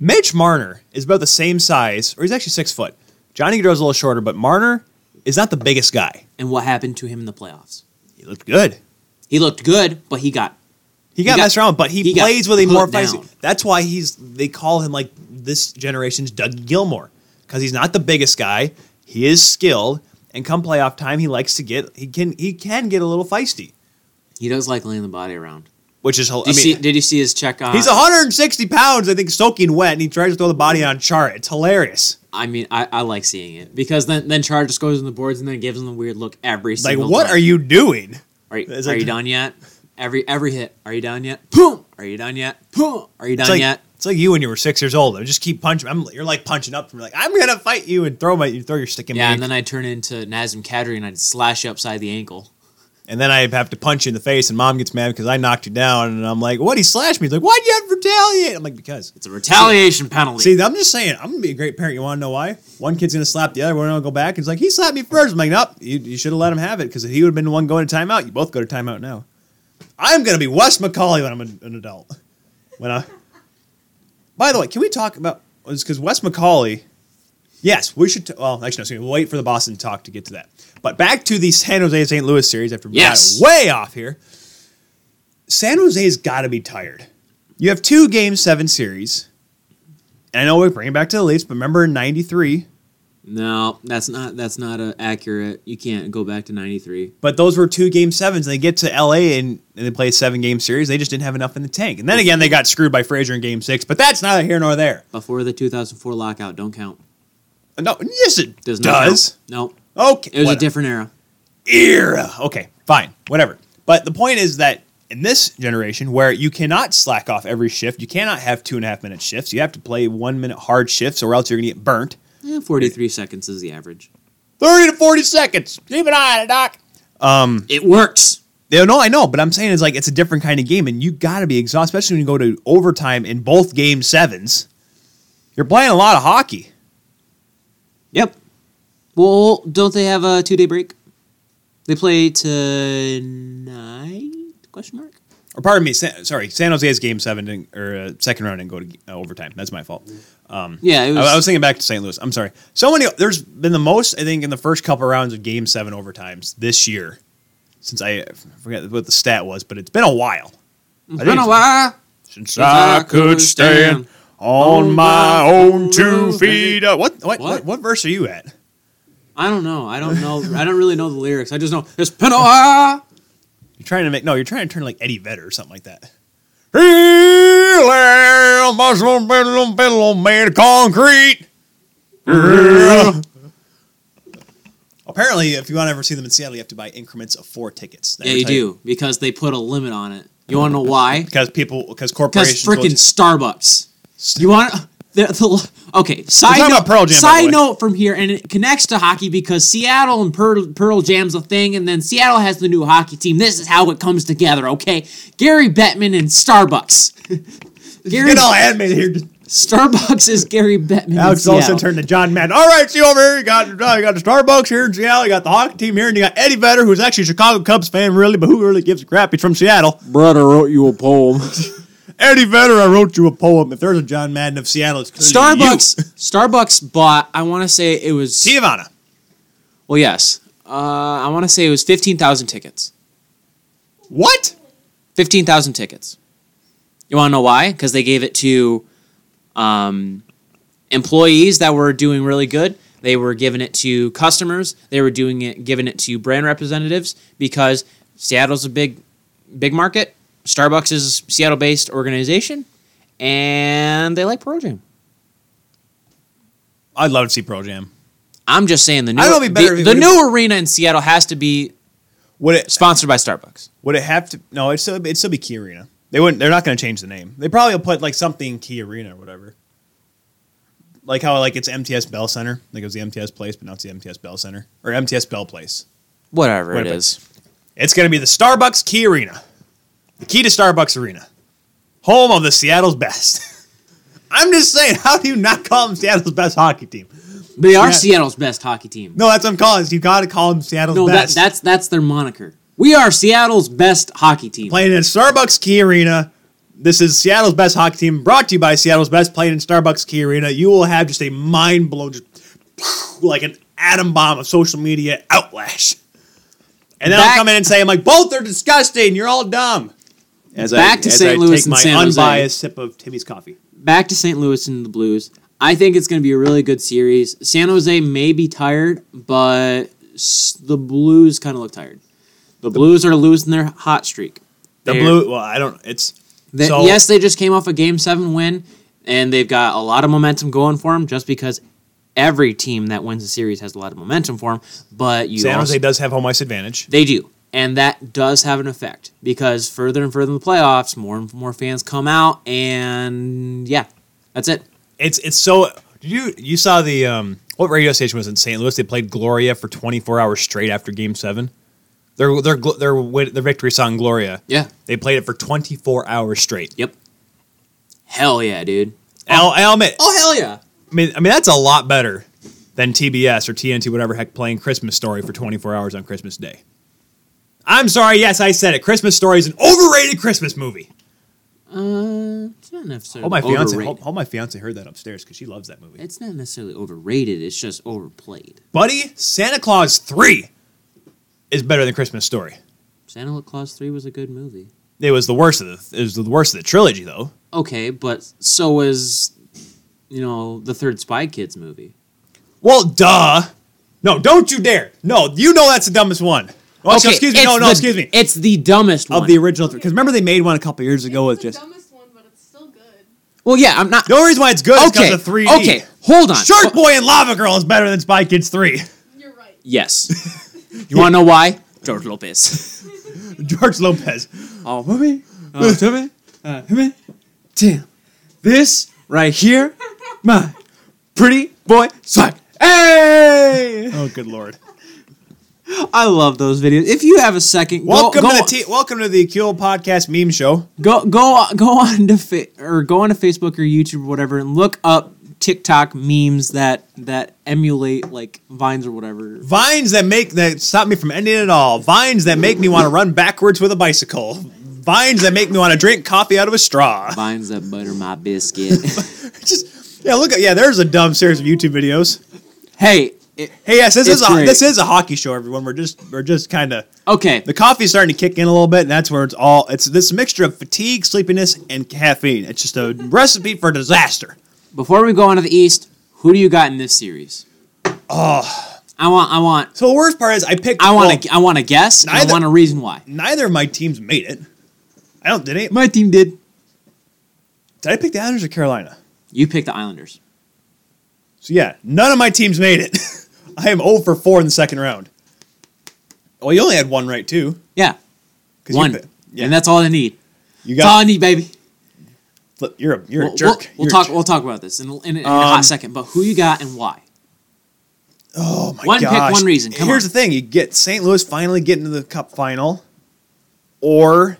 S4: Mitch Marner is about the same size, or he's actually six foot. Johnny Gaudreau's a little shorter, but Marner is not the biggest guy.
S2: And what happened to him in the playoffs?
S4: He looked good.
S2: He looked good, but he got
S4: He got,
S2: got-
S4: messed around, but he,
S2: he
S4: plays with a more feisty. That's why he's they call him like this generation's Doug Gilmour because he's not the biggest guy. He is skilled, and come playoff time, he likes to get he can he can get a little feisty,
S2: he does like laying the body around.
S4: which is
S2: Did
S4: I
S2: you
S4: mean,
S2: see? Did you see his check on?
S4: he's 160 pounds, I think, soaking wet, and he tries to throw the body on chart. It's hilarious.
S2: I mean, I, I like seeing it because then then Char just goes on the boards and then gives him the weird look every single.
S4: Like, what
S2: time.
S4: are you doing?
S2: Are you, are
S4: like-
S2: you done yet? Every every hit. Are you done yet? Boom. Are you done yet? Boom. Are you done
S4: like
S2: yet?
S4: it's like you when you were six years old. I just keep punching. I'm, you're like punching up from like I'm gonna fight you and throw my you throw your stick in
S2: Yeah,
S4: me,
S2: and then I'd turn into Nazem Kadri and I'd slash you upside the ankle.
S4: and then I have to punch you in the face, and mom gets mad because I knocked you down, and I'm like, what? He slashed me. He's like, why'd you have to retaliate? I'm like, because.
S2: It's a retaliation penalty.
S4: See, I'm just saying, I'm gonna be a great parent. You want to know why? One kid's gonna slap the other, one will go back. And He's like, he slapped me first. I'm like, nope, you, you should have let him have it because he would have been the one going to timeout, you both go to timeout now. I'm gonna be Wes McCauley when I'm an, an adult. When I. By the way, can we talk about because Wes McCauley? Yes, we should. T- well, actually, no. We'll wait for the Boston talk to get to that. But back to the San Jose St. Louis series after we
S2: Yes.
S4: got way off here. San Jose's got to be tired. You have two game seven series. And I know we're bringing it back to the Leafs, but remember in '93,
S2: no, that's not that's not uh, accurate. You can't go back to '93.
S4: but those were two game sevens. And they get to LA and, and they play a seven game series. They just didn't have enough in the tank. And then again, they got screwed by Fraser in game six. But that's neither here nor there.
S2: Before the 2004 lockout, don't count.
S4: No, yes, it
S2: Does
S4: does.
S2: No,
S4: Okay,
S2: it was
S4: whatever.
S2: a different era.
S4: era. Okay, fine, whatever. But the point is that in this generation, where you cannot slack off every shift, you cannot have two and a half minute shifts. You have to play one minute hard shifts, or else you're going to get burnt.
S2: Eh, 43 seconds is the average.
S4: Thirty to forty seconds. Keep an eye on it, Doc.
S2: It works.
S4: Yeah, no, I know, but I'm saying it's like it's a different kind of game, and you got to be exhausted, especially when you go to overtime in both game sevens. You're playing a lot of hockey.
S2: Yep. Well, don't they have a two day break? They play tonight? Question mark.
S4: Or pardon me, San, sorry, San Jose's game seven didn't, or uh, second round didn't go to uh, overtime. That's my fault.
S2: Um, yeah, it was.
S4: I, I was thinking back to St. Louis. I'm sorry. So many. There's been the most I think in the first couple rounds of Game Seven overtimes this year. Since I, I forget what the stat was, but it's been a while.
S2: it's been a while.
S4: Since
S2: I could stand
S4: on my own two feet. What, what,
S2: What?
S4: what? What verse are you at?
S2: I don't know. I don't know. I don't really know the lyrics. I just know it's been a while.
S4: You're trying to make no. You're trying to turn like Eddie Vedder or something like that. He muscle pillow pillow made of concrete. Apparently, if you want to ever see them in Seattle, you have to buy increments of four tickets.
S2: Yeah, you do because they put a limit on it. You want to know why?
S4: because people because
S2: Because
S4: corporations. go
S2: freaking
S4: to-
S2: Starbucks. You want the, the okay? Side note.
S4: Pearl Jam,
S2: side note from here, and it connects to hockey because Seattle and Pearl, Pearl Jam's a thing, and then Seattle has the new hockey team. This is how it comes together. Okay, Gary Bettman and Starbucks. Gary
S4: Get all animated here.
S2: Starbucks is Gary Bettman.
S4: Alex
S2: in
S4: also turned to John Madden. All right, see over here. You got uh, you got the Starbucks here in Seattle. You got the hockey team here, and you got Eddie Vedder, who's actually a Chicago Cubs fan, really, but who really gives a crap? He's from Seattle.
S2: Brother wrote you a poem.
S4: Eddie Vedder, I wrote you a poem. If there's a John Madden of Seattle, it's clearly
S2: Starbucks. Starbucks bought. I want to say it was.
S4: you. Tijuana.
S2: Well, yes. Uh, I want to say it was fifteen thousand tickets.
S4: What?
S2: Fifteen thousand tickets. You want to know why? Because they gave it to um, employees that were doing really good. They were giving it to customers. They were doing it, giving it to brand representatives because Seattle's a big, big market. Starbucks is a Seattle-based organization, and they like Pearl Jam.
S4: I'd love to see Pro Jam.
S2: I'm just saying the new
S4: I it'd be better
S2: the, the
S4: it-
S2: new arena in Seattle has to be
S4: Would it?
S2: sponsored by Starbucks.
S4: Would it have to? No, it'd still it'd still be Key Arena. They wouldn't. They're not going to change the name. They probably will put like something Key Arena or whatever. Like how like it's MTS Bell Center. Like it was the MTS Place, but now it's the MTS Bell Center or MTS Bell Place.
S2: Whatever it
S4: Winnipeg.
S2: is.
S4: It's going to be the Starbucks Key Arena, the key to Starbucks Arena, home of the Seattle's best. I'm just saying, how do you not call them Seattle's best hockey team?
S2: They are
S4: Yeah.
S2: Seattle's best hockey team.
S4: No, that's what I'm calling. You got to call them Seattle's
S2: No, that,
S4: best.
S2: that's that's their moniker. We are Seattle's best hockey team.
S4: playing in Starbucks Key Arena. This is Seattle's best hockey team, brought to you by Seattle's best, playing in Starbucks Key Arena. You will have just a mind blown, just like an atom bomb of social media outlash. And then
S2: Back-
S4: I'll come in and say, I'm like, both are disgusting. You're all dumb. As
S2: Back to
S4: as
S2: St. Louis and
S4: my
S2: San Jose.
S4: unbiased sip of Timmy's coffee.
S2: Back to St. Louis and the Blues. I think it's going to be a really good series. San Jose may be tired, but the Blues kind of look tired. The Blues are losing their hot streak.
S4: The
S2: They're-
S4: blue, well, I don't, it's,
S2: They,
S4: So-
S2: yes, they just came off a Game Seven win, and they've got a lot of momentum going for them. Just because every team that wins a series has a lot of momentum for them, but you
S4: San
S2: also,
S4: Jose does have home ice advantage.
S2: they do, and that does have an effect because further and further in the playoffs, more and more fans come out, and yeah, that's it.
S4: It's it's so. Did you you saw the um what radio station was in St. Louis? They played Gloria for 24 hours straight after Game Seven. Their their their their victory song Gloria.
S2: Yeah.
S4: They played it for 24 hours straight.
S2: Yep. Hell yeah, dude.
S4: I'll, I'll admit.
S2: Oh hell yeah.
S4: I mean, I mean that's a lot better than TBS or TNT, whatever heck, playing Christmas Story for 24 hours on Christmas Day. I'm sorry. Yes, I said it. Christmas Story is an overrated Christmas movie.
S2: Uh, it's not necessarily
S4: Hope my fiance,
S2: overrated.
S4: my fiance heard that upstairs because she loves that movie.
S2: It's not necessarily overrated. It's just overplayed.
S4: Buddy, Santa Claus 3 is better than Christmas Story.
S2: Santa Claus Three was a good movie.
S4: It was the worst of the it was the worst of the trilogy though.
S2: Okay, but so was you know the third Spy Kids movie.
S4: Well, duh. No, don't you dare. No, you know that's the dumbest one. Oh,
S2: okay,
S4: excuse me. No, no,
S2: the-
S4: excuse me.
S2: It's the dumbest one.
S4: Of the original three. because remember they made one a couple years ago with
S5: it's the
S4: just
S5: dumbest one, but it's still good.
S2: well, yeah, I'm not.
S4: the only reason why it's good is
S2: okay,
S4: because of 3D.
S2: okay, hold on.
S4: Shark
S2: Ho-
S4: Boy and Lava Girl is better than Spy Kids 3.
S5: You're right.
S2: Yes. you want to know why? George Lopez.
S4: George Lopez.
S2: Oh, mommy. Oh, Timmy. Uh, Timmy. Damn. This right here, my pretty boy swag. Hey!
S4: Oh, good lord.
S2: I love those videos. If you have a second,
S4: Welcome
S2: go,
S4: to the T- welcome to the Akil Podcast meme show.
S2: go go go on to fa- or go on to Facebook or YouTube or whatever and look up TikTok memes that that emulate like vines or whatever.
S4: Vines that make that stop me from ending it all. Vines that make me want to run backwards with a bicycle. Vines that make me want to drink coffee out of a straw.
S2: Vines that butter my biscuit.
S4: Just yeah, look at yeah. There's a dumb series of YouTube videos.
S2: hey, it,
S4: Hey, yes, this is a,
S2: great.
S4: this is a hockey show. Everyone, we're just we're just kind of
S2: okay.
S4: the coffee's starting to kick in a little bit, and that's where it's all. It's this mixture of fatigue, sleepiness, and caffeine. It's just a recipe for disaster.
S2: Before we go on to the East, who do you got in this series?
S4: Oh,
S2: I want I want
S4: so the worst part is I picked.
S2: I want
S4: well,
S2: to I want to guess. and I want a reason why.
S4: Neither of my teams made it. I don't. Did it?
S2: My team did.
S4: Did I pick the Islanders or Carolina?
S2: You picked the Islanders.
S4: So yeah, none of my teams made it. I am 0 for 4 in the second round. Well, you only had one right too.
S2: Yeah, one,
S4: You, yeah,
S2: and that's all I need.
S4: you
S2: That's all I need, baby.
S4: You're a you're
S2: We'll,
S4: a jerk.
S2: We'll, we'll
S4: a
S2: talk.
S4: jerk.
S2: We'll talk about this in, in, in a
S4: Um,
S2: hot second. But who you got and why?
S4: Oh my
S2: One pick, one reason. Come
S4: Here's
S2: on.
S4: the thing: you get St. Louis finally getting to the Cup final, or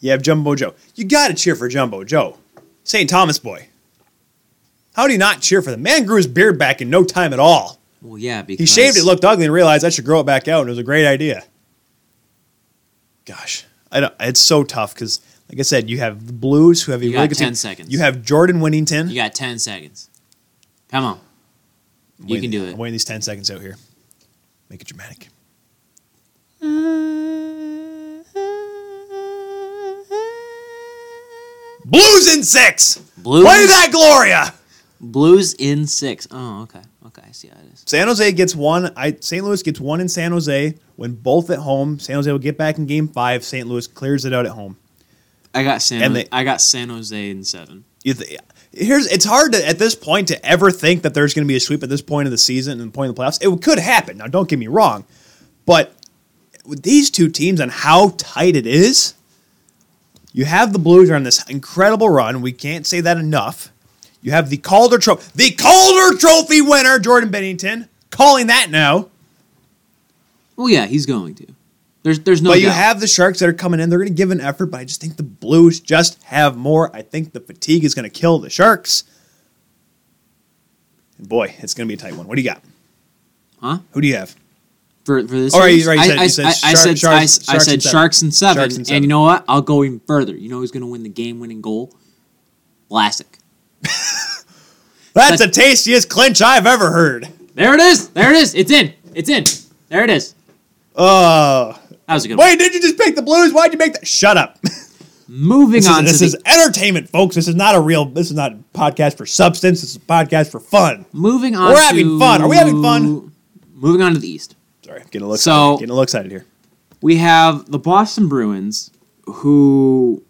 S4: you have Jumbo Joe. You got to cheer for Jumbo Joe, St. Thomas boy. How do you not cheer for the man? Grew his beard back in no time at all.
S2: Well, yeah, because
S4: He shaved it, looked ugly, and realized I should grow it back out. And it was a great idea. Gosh, I don't, it's so tough because, like I said, you have the Blues who have a
S2: You
S4: really
S2: got 10
S4: team.
S2: seconds.
S4: You have Jordan Binnington.
S2: You got ten seconds. Come on, you
S4: Waiting-
S2: can do it.
S4: I'm waiting these ten seconds out here. Make it dramatic. Blues in six.
S2: Blues.
S4: Play that Gloria.
S2: Blues in six. Oh, okay. I see how it is.
S4: San Jose gets one. I St. Louis gets one in San Jose. When both at home, San Jose will get back in Game Five. St. Louis clears it out at home.
S2: I got San.
S4: And they-
S2: I got San Jose in seven.
S4: You th- here's it's hard to at this point to ever think that there's going to be a sweep at this point of the season and the point of the playoffs. It could happen. Now, don't get me wrong, but with these two teams and how tight it is, You have the Blues are on this incredible run. We can't say that enough. You have the Calder Trophy, the Calder Trophy winner, Jordan Binnington, calling that now.
S2: Well, oh, yeah, he's going to. There's there's no.
S4: but you have the Sharks that are coming in. They're going to give an effort, but I just think the Blues just have more. I think the fatigue is going to kill the Sharks. And boy, it's going to be a tight one. What do you got?
S2: huh?
S4: Who do you have?
S2: For for this.
S4: Oh, right, right, you said-
S2: I,
S4: said
S2: I, I said
S4: Sharks-
S2: I, I said
S4: and seven.
S2: Sharks and seven,
S4: Sharks and
S2: and, you know what? I'll go even further. You know who's going to win the game-winning goal? Vlasic.
S4: That's the tastiest clinch I've ever heard.
S2: There it is. There it is. It's in. It's in. There it is.
S4: Oh,
S2: That was a good one.
S4: wait! Did you just pick the Blues? Why'd you make that? Shut up.
S2: Moving
S4: This,
S2: on
S4: is, this
S2: to
S4: is
S2: the,
S4: entertainment, folks. This is not a real. This is not a podcast for substance. This is a podcast for fun.
S2: moving on.
S4: We're having
S2: to-
S4: fun. Are we having fun?
S2: Moving on to the East.
S4: Sorry, I'm getting a little
S2: So-
S4: excited. Getting a little excited here.
S2: we have the Boston Bruins, who,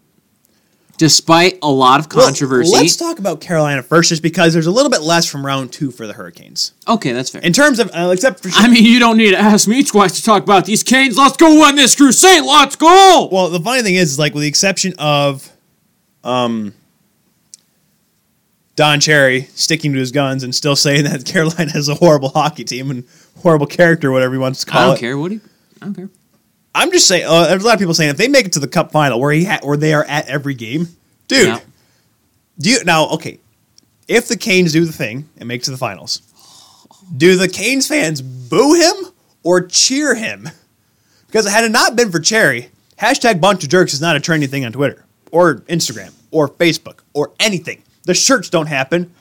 S2: despite a lot of
S4: Well,
S2: controversy,
S4: let's talk about Carolina first, just because there's a little bit less from round two for the Hurricanes.
S2: okay, that's fair.
S4: In terms of, uh, except for Sure.
S2: I mean, you don't need to ask me twice to talk about these Canes. Let's go win this crusade. Let's go.
S4: Well, the funny thing is, is like with the exception of um Don Cherry sticking to his guns and still saying that Carolina is a horrible hockey team and horrible character, whatever he wants to call it.
S2: I don't
S4: it.
S2: care. You? I don't care.
S4: I'm just saying. Uh, there's a lot of people saying if they make it to the Cup final, where he ha- where they are at every game, dude.
S2: Yeah.
S4: Do you now? Okay, if the Canes do the thing and make it to the finals, do the Canes fans boo him or cheer him? Because had it not been for Cherry, hashtag bunch of jerks is not a trending thing on Twitter or Instagram or Facebook or anything. The shirts don't happen.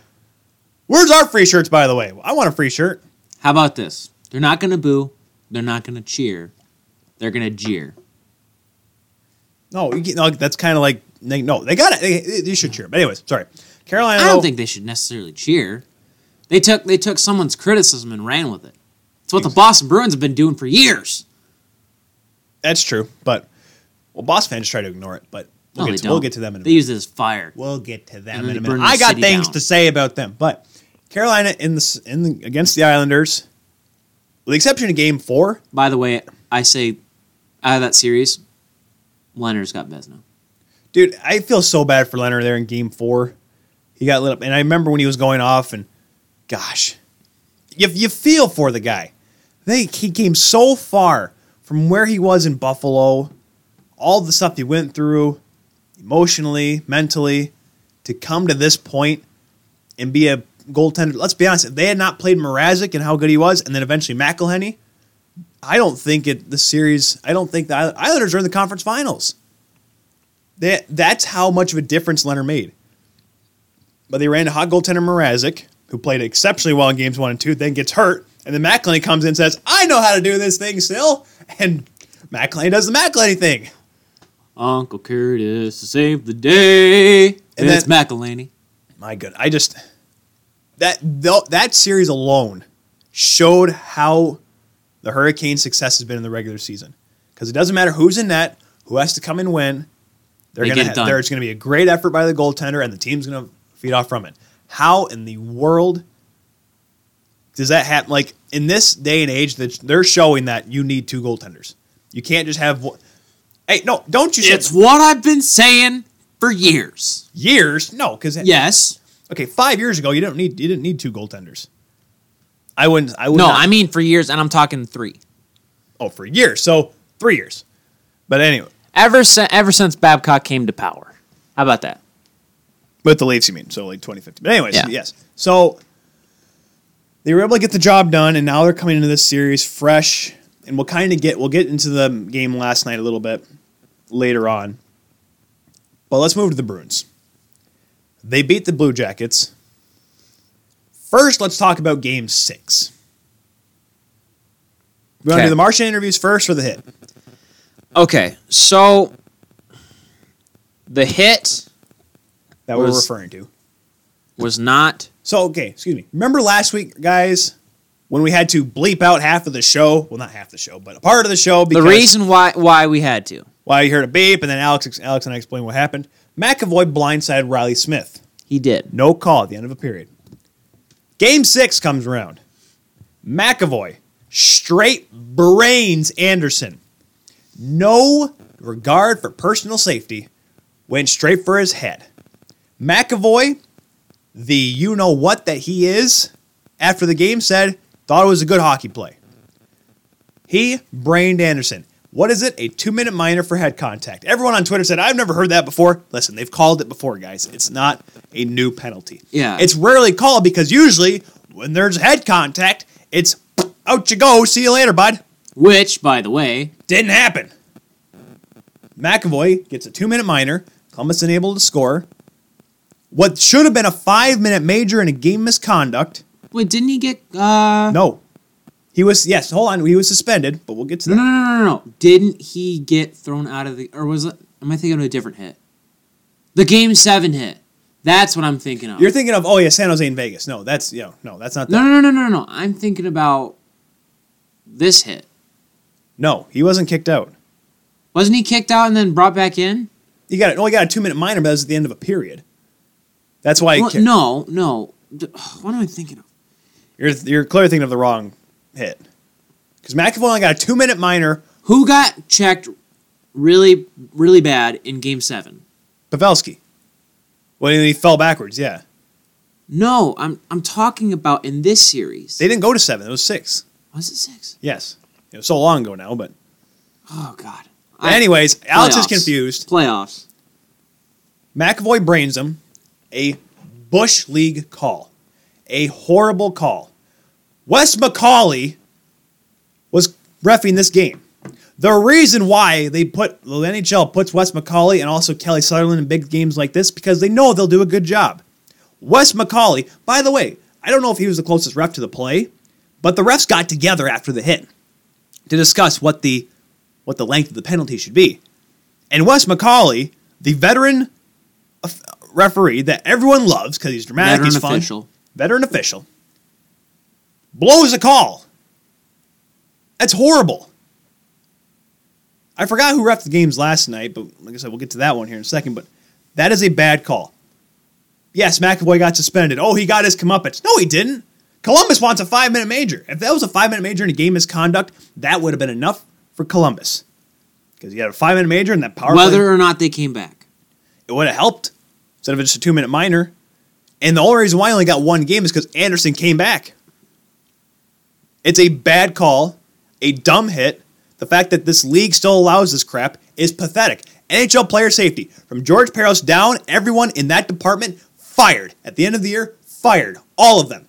S4: Where's our free shirts, by the way? I want a free shirt.
S2: How about this? They're not going to boo. They're not going to cheer. They're going to jeer.
S4: No, you, no that's kind of like they, no, they got it. They, they should cheer. But anyways, sorry. Carolina.
S2: I don't think they should necessarily cheer. They took they took someone's criticism and ran with it. It's what the Boston Bruins have been doing for years.
S4: that's true. But well, boss fans try to ignore it. But we'll,
S2: No,
S4: get, to, we'll get to them in a
S2: They
S4: minute.
S2: use it as fire.
S4: We'll get to them in a
S2: they
S4: minute. I got things
S2: down.
S4: to say about them, but Carolina in the in the against the Islanders, with the exception of Game Four,
S2: By the way, I say out of that series, Lehner's got Vezina.
S4: dude, I feel so bad for Leonard there in Game Four. He got lit up, and I remember when he was going off, and gosh, you you feel for the guy. They he came so far from where he was in Buffalo, all the stuff he went through, emotionally, mentally, to come to this point and be a goaltender. Let's be honest, if they had not played Mrazek and how good he was, and then eventually McElhinney, I don't think it the series. I don't think the Islanders are in the conference finals. That that's how much of a difference Lehner made. But they ran a hot goaltender Mrazek, who played exceptionally well in games one and two, then gets hurt, and then McElhinney comes in and says, "I know how to do this thing still," and McElhinney does the McElhinney thing.
S2: Uncle Curtis to save the day.
S4: And
S2: it's McElhinney.
S4: My good, I just that that series alone showed how the Hurricanes' success has been in the regular season. Because it doesn't matter who's in net, who has to come and win. They're
S2: They
S4: gonna ha- there's going to be a great effort by the goaltender, and the team's going to feed off from it. How in the world does that happen? Like in this day and age, that they're showing that you need two goaltenders. You can't just have. one. Hey, no, don't you? say-
S2: It's what I've been saying for years.
S4: years. No, because
S2: Yes.
S4: Okay, five years ago, you didn't need you didn't need two goaltenders. I wouldn't. I would.
S2: No,
S4: not-
S2: I mean for years, and I'm talking three.
S4: oh for years. So three years. But anyway,
S2: Ever since ever since Babcock came to power. How about that?
S4: with the Leafs, you mean? So like 2015. But anyways,
S2: Yeah.
S4: yes. So they were able to get the job done, and now they're coming into this series fresh. And we'll kind of get we'll get into the game last night a little bit later on. But let's move to the Bruins. They beat the Blue Jackets. First, let's talk about Game Six. We want to do the Martian interviews first for the hit?
S2: Okay, so the hit
S4: that we're referring to.
S2: was not
S4: So, okay, excuse me. Remember last week, guys, when we had to bleep out half of the show? Well, not half the show, but a part of the show because
S2: the reason why why we had to.
S4: why you heard a beep, and then Alex, Alex and I explained what happened. McAvoy blindsided Riley Smith.
S2: He did.
S4: No call at the end of a period. Game six comes around. McAvoy straight brains Anderson. No regard for personal safety went straight for his head. McAvoy, the you know what that he is, after the game said, thought it was a good hockey play. He brained Anderson. What is it? A two minute minor for head contact. Everyone on Twitter said, I've never heard that before. Listen, they've called it before, guys. It's not a new penalty.
S2: Yeah.
S4: It's rarely called because usually when there's head contact, it's out you go. See you later, bud.
S2: Which, by the way,
S4: Didn't happen. McAvoy gets a two minute minor. Columbus unable to score. What should have been a five minute major and a game misconduct.
S2: wait, didn't he get? uh
S4: No. He was, yes, hold on. He was suspended, but we'll get to that.
S2: no, no, no, no. Didn't he get thrown out of the? Or was it? Am I thinking of a different hit? The game seven hit. That's what I'm thinking of.
S4: You're thinking of, oh, yeah, San Jose and Vegas. No, that's, you know, no, that's not that.
S2: no, no, no, no, no, no. I'm thinking about this hit.
S4: No, he wasn't kicked out.
S2: Wasn't he kicked out and then brought back in?
S4: He got, oh, he got a two minute minor, but that was at the end of a period. That's why
S2: Well, no, no. What am I thinking of?
S4: You're, you're clearly thinking of the wrong hit. Because McAvoy only got a two minute minor.
S2: Who got checked really, really bad in game seven?
S4: Pavelski. When he fell backwards, yeah.
S2: No, I'm I'm talking about in this series.
S4: They didn't go to seven. It was six.
S2: Was it six?
S4: Yes. It was so long ago now, but.
S2: Oh God.
S4: Anyways, Alex is confused.
S2: Playoffs.
S4: McAvoy brains him. A Bush League call. A horrible call. Wes McCauley was refing this game. The reason why they put the NHL puts Wes McCauley and also Kelly Sutherland in big games like this because they know they'll do a good job. Wes McCauley, by the way, I don't know if he was the closest ref to the play, but the refs got together after the hit to discuss what the what the length of the penalty should be. And Wes McCauley, the veteran referee that everyone loves because he's dramatic,
S2: Veteran
S4: he's fun,
S2: official.
S4: veteran official, blows a call. That's horrible. I forgot who refed the games last night, but like I said, we'll get to that one here in a second. But that is a bad call. Yes, McAvoy got suspended. Oh, he got his comeuppance. No, he didn't. Columbus wants a five minute major. If that was a five minute major in a game misconduct, that would have been enough for Columbus. Because you had a five minute major and that power play-
S2: Whether or not they came back.
S4: it would have helped instead of just a two minute minor. And the only reason why I only got one game is because Anderson came back. It's a bad call, a dumb hit. The fact that this league still allows this crap is pathetic. NHL player safety from George Parros down, everyone in that department fired. At the end of the year, fired. All of them.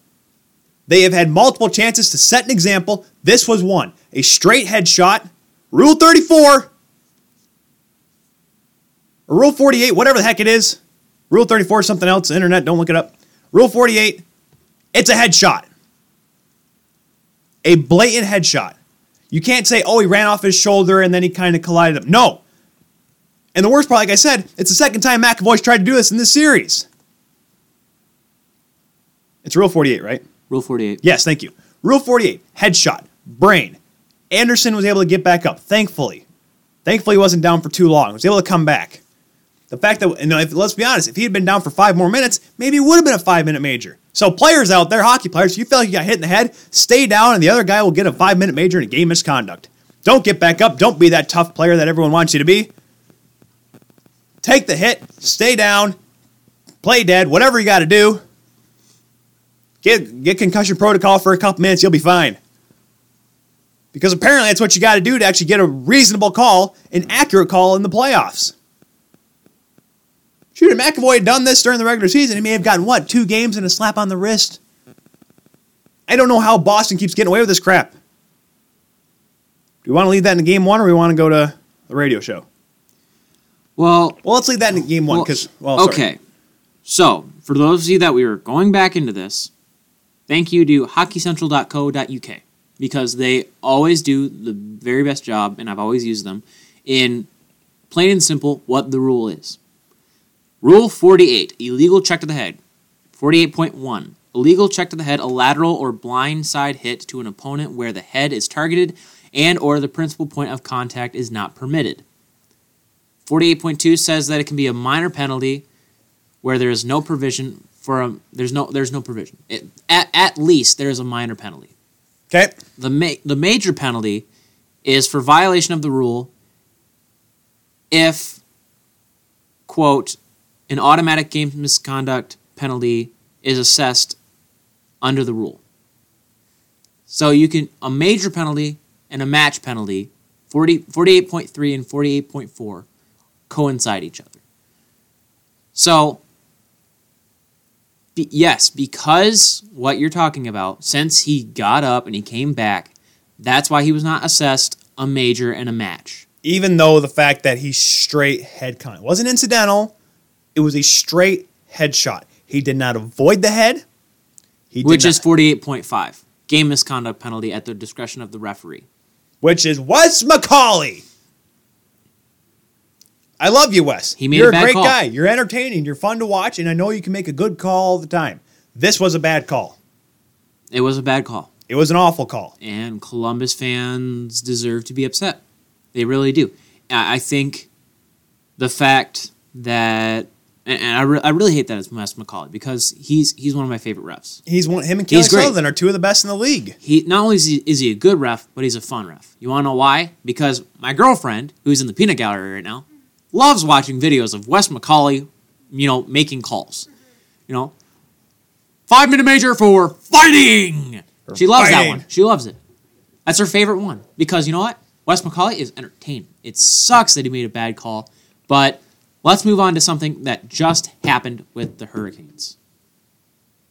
S4: They have had multiple chances to set an example. This was one. A straight headshot. Rule 34 or Rule 48, whatever the heck it is. Rule 34 is something else. Internet, don't look it up. Rule 48, it's a headshot. A blatant headshot. You can't say, oh, he ran off his shoulder and then he kind of collided him. No. And the worst part, like I said, it's the second time McAvoy's tried to do this in this series. It's Rule 48, right?
S2: Rule 48.
S4: Yes, thank you. Rule 48, headshot, brain. Anderson was able to get back up, thankfully. Thankfully, he wasn't down for too long. He was able to come back. The fact that, know, if, let's be honest, if he had been down for five more minutes, maybe it would have been a five minute major. So, players out there, hockey players, if you feel like you got hit in the head, stay down, and the other guy will get a five minute major in a game misconduct. Don't get back up. Don't be that tough player that everyone wants you to be. Take the hit, stay down, play dead, whatever you got to do. Get get concussion protocol for a couple minutes, you'll be fine. Because apparently that's what you got to do to actually get a reasonable call, an accurate call in the playoffs. Shoot, if McAvoy had done this during the regular season, he may have gotten what two games and a slap on the wrist. I don't know how Boston keeps getting away with this crap. Do we want to leave that in game one, or we want to go to the radio show?
S2: Well,
S4: Well, let's leave that in game one because well, sorry.
S2: okay. So, for those of you that we were going back into this, thank you to hockeycentral.co.uk because they always do the very best job, and I've always used them in plain and simple what the rule is. Rule 48 illegal check to the head. 48.1 illegal check to the head, a lateral or blind side hit to an opponent where the head is targeted and or the principal point of contact is not permitted. 48.2 says that it can be a minor penalty where there is no provision for a there's no there's no provision. It, at, at least there is a minor penalty.
S4: Okay,
S2: The ma- the major penalty is for violation of the rule if quote, an automatic game misconduct penalty is assessed under the rule. So you can a major penalty and a match penalty, 40, 48.3 and 48.4 coincide each other. So be, yes, because what you're talking about, since he got up and he came back, that's why he was not assessed a major and a match.
S4: Even though the fact that he straight head con wasn't incidental, it was a straight headshot. He did not avoid the head. He did
S2: which is 48.5. Game misconduct penalty at the discretion of the referee.
S4: which is Wes McCauley. I love you, Wes.
S2: He made
S4: You're
S2: a
S4: a, great
S2: call.
S4: guy. You're entertaining. You're fun to watch, and I know you can make a good call all the time. This was a bad call.
S2: It was a bad call.
S4: It was an awful call.
S2: And Columbus fans deserve to be upset. They really do. I I think the fact that, and and I, re- I really hate that it's Wes McCauley because he's he's one of my favorite refs.
S4: He's one. Him and Kelly
S2: He's great.
S4: Sullivan are two of the best in the league.
S2: He not only is he, is he a good ref, but he's a fun ref. You want to know why? Because my girlfriend, who's in the peanut gallery right now, loves watching videos of Wes McCauley, you know, making calls. You know, five minute major for fighting. she loves that one. She loves it. That's her favorite one because you know what? Wes McCauley is entertaining. It sucks that he made a bad call, but let's move on to something that just happened with the Hurricanes.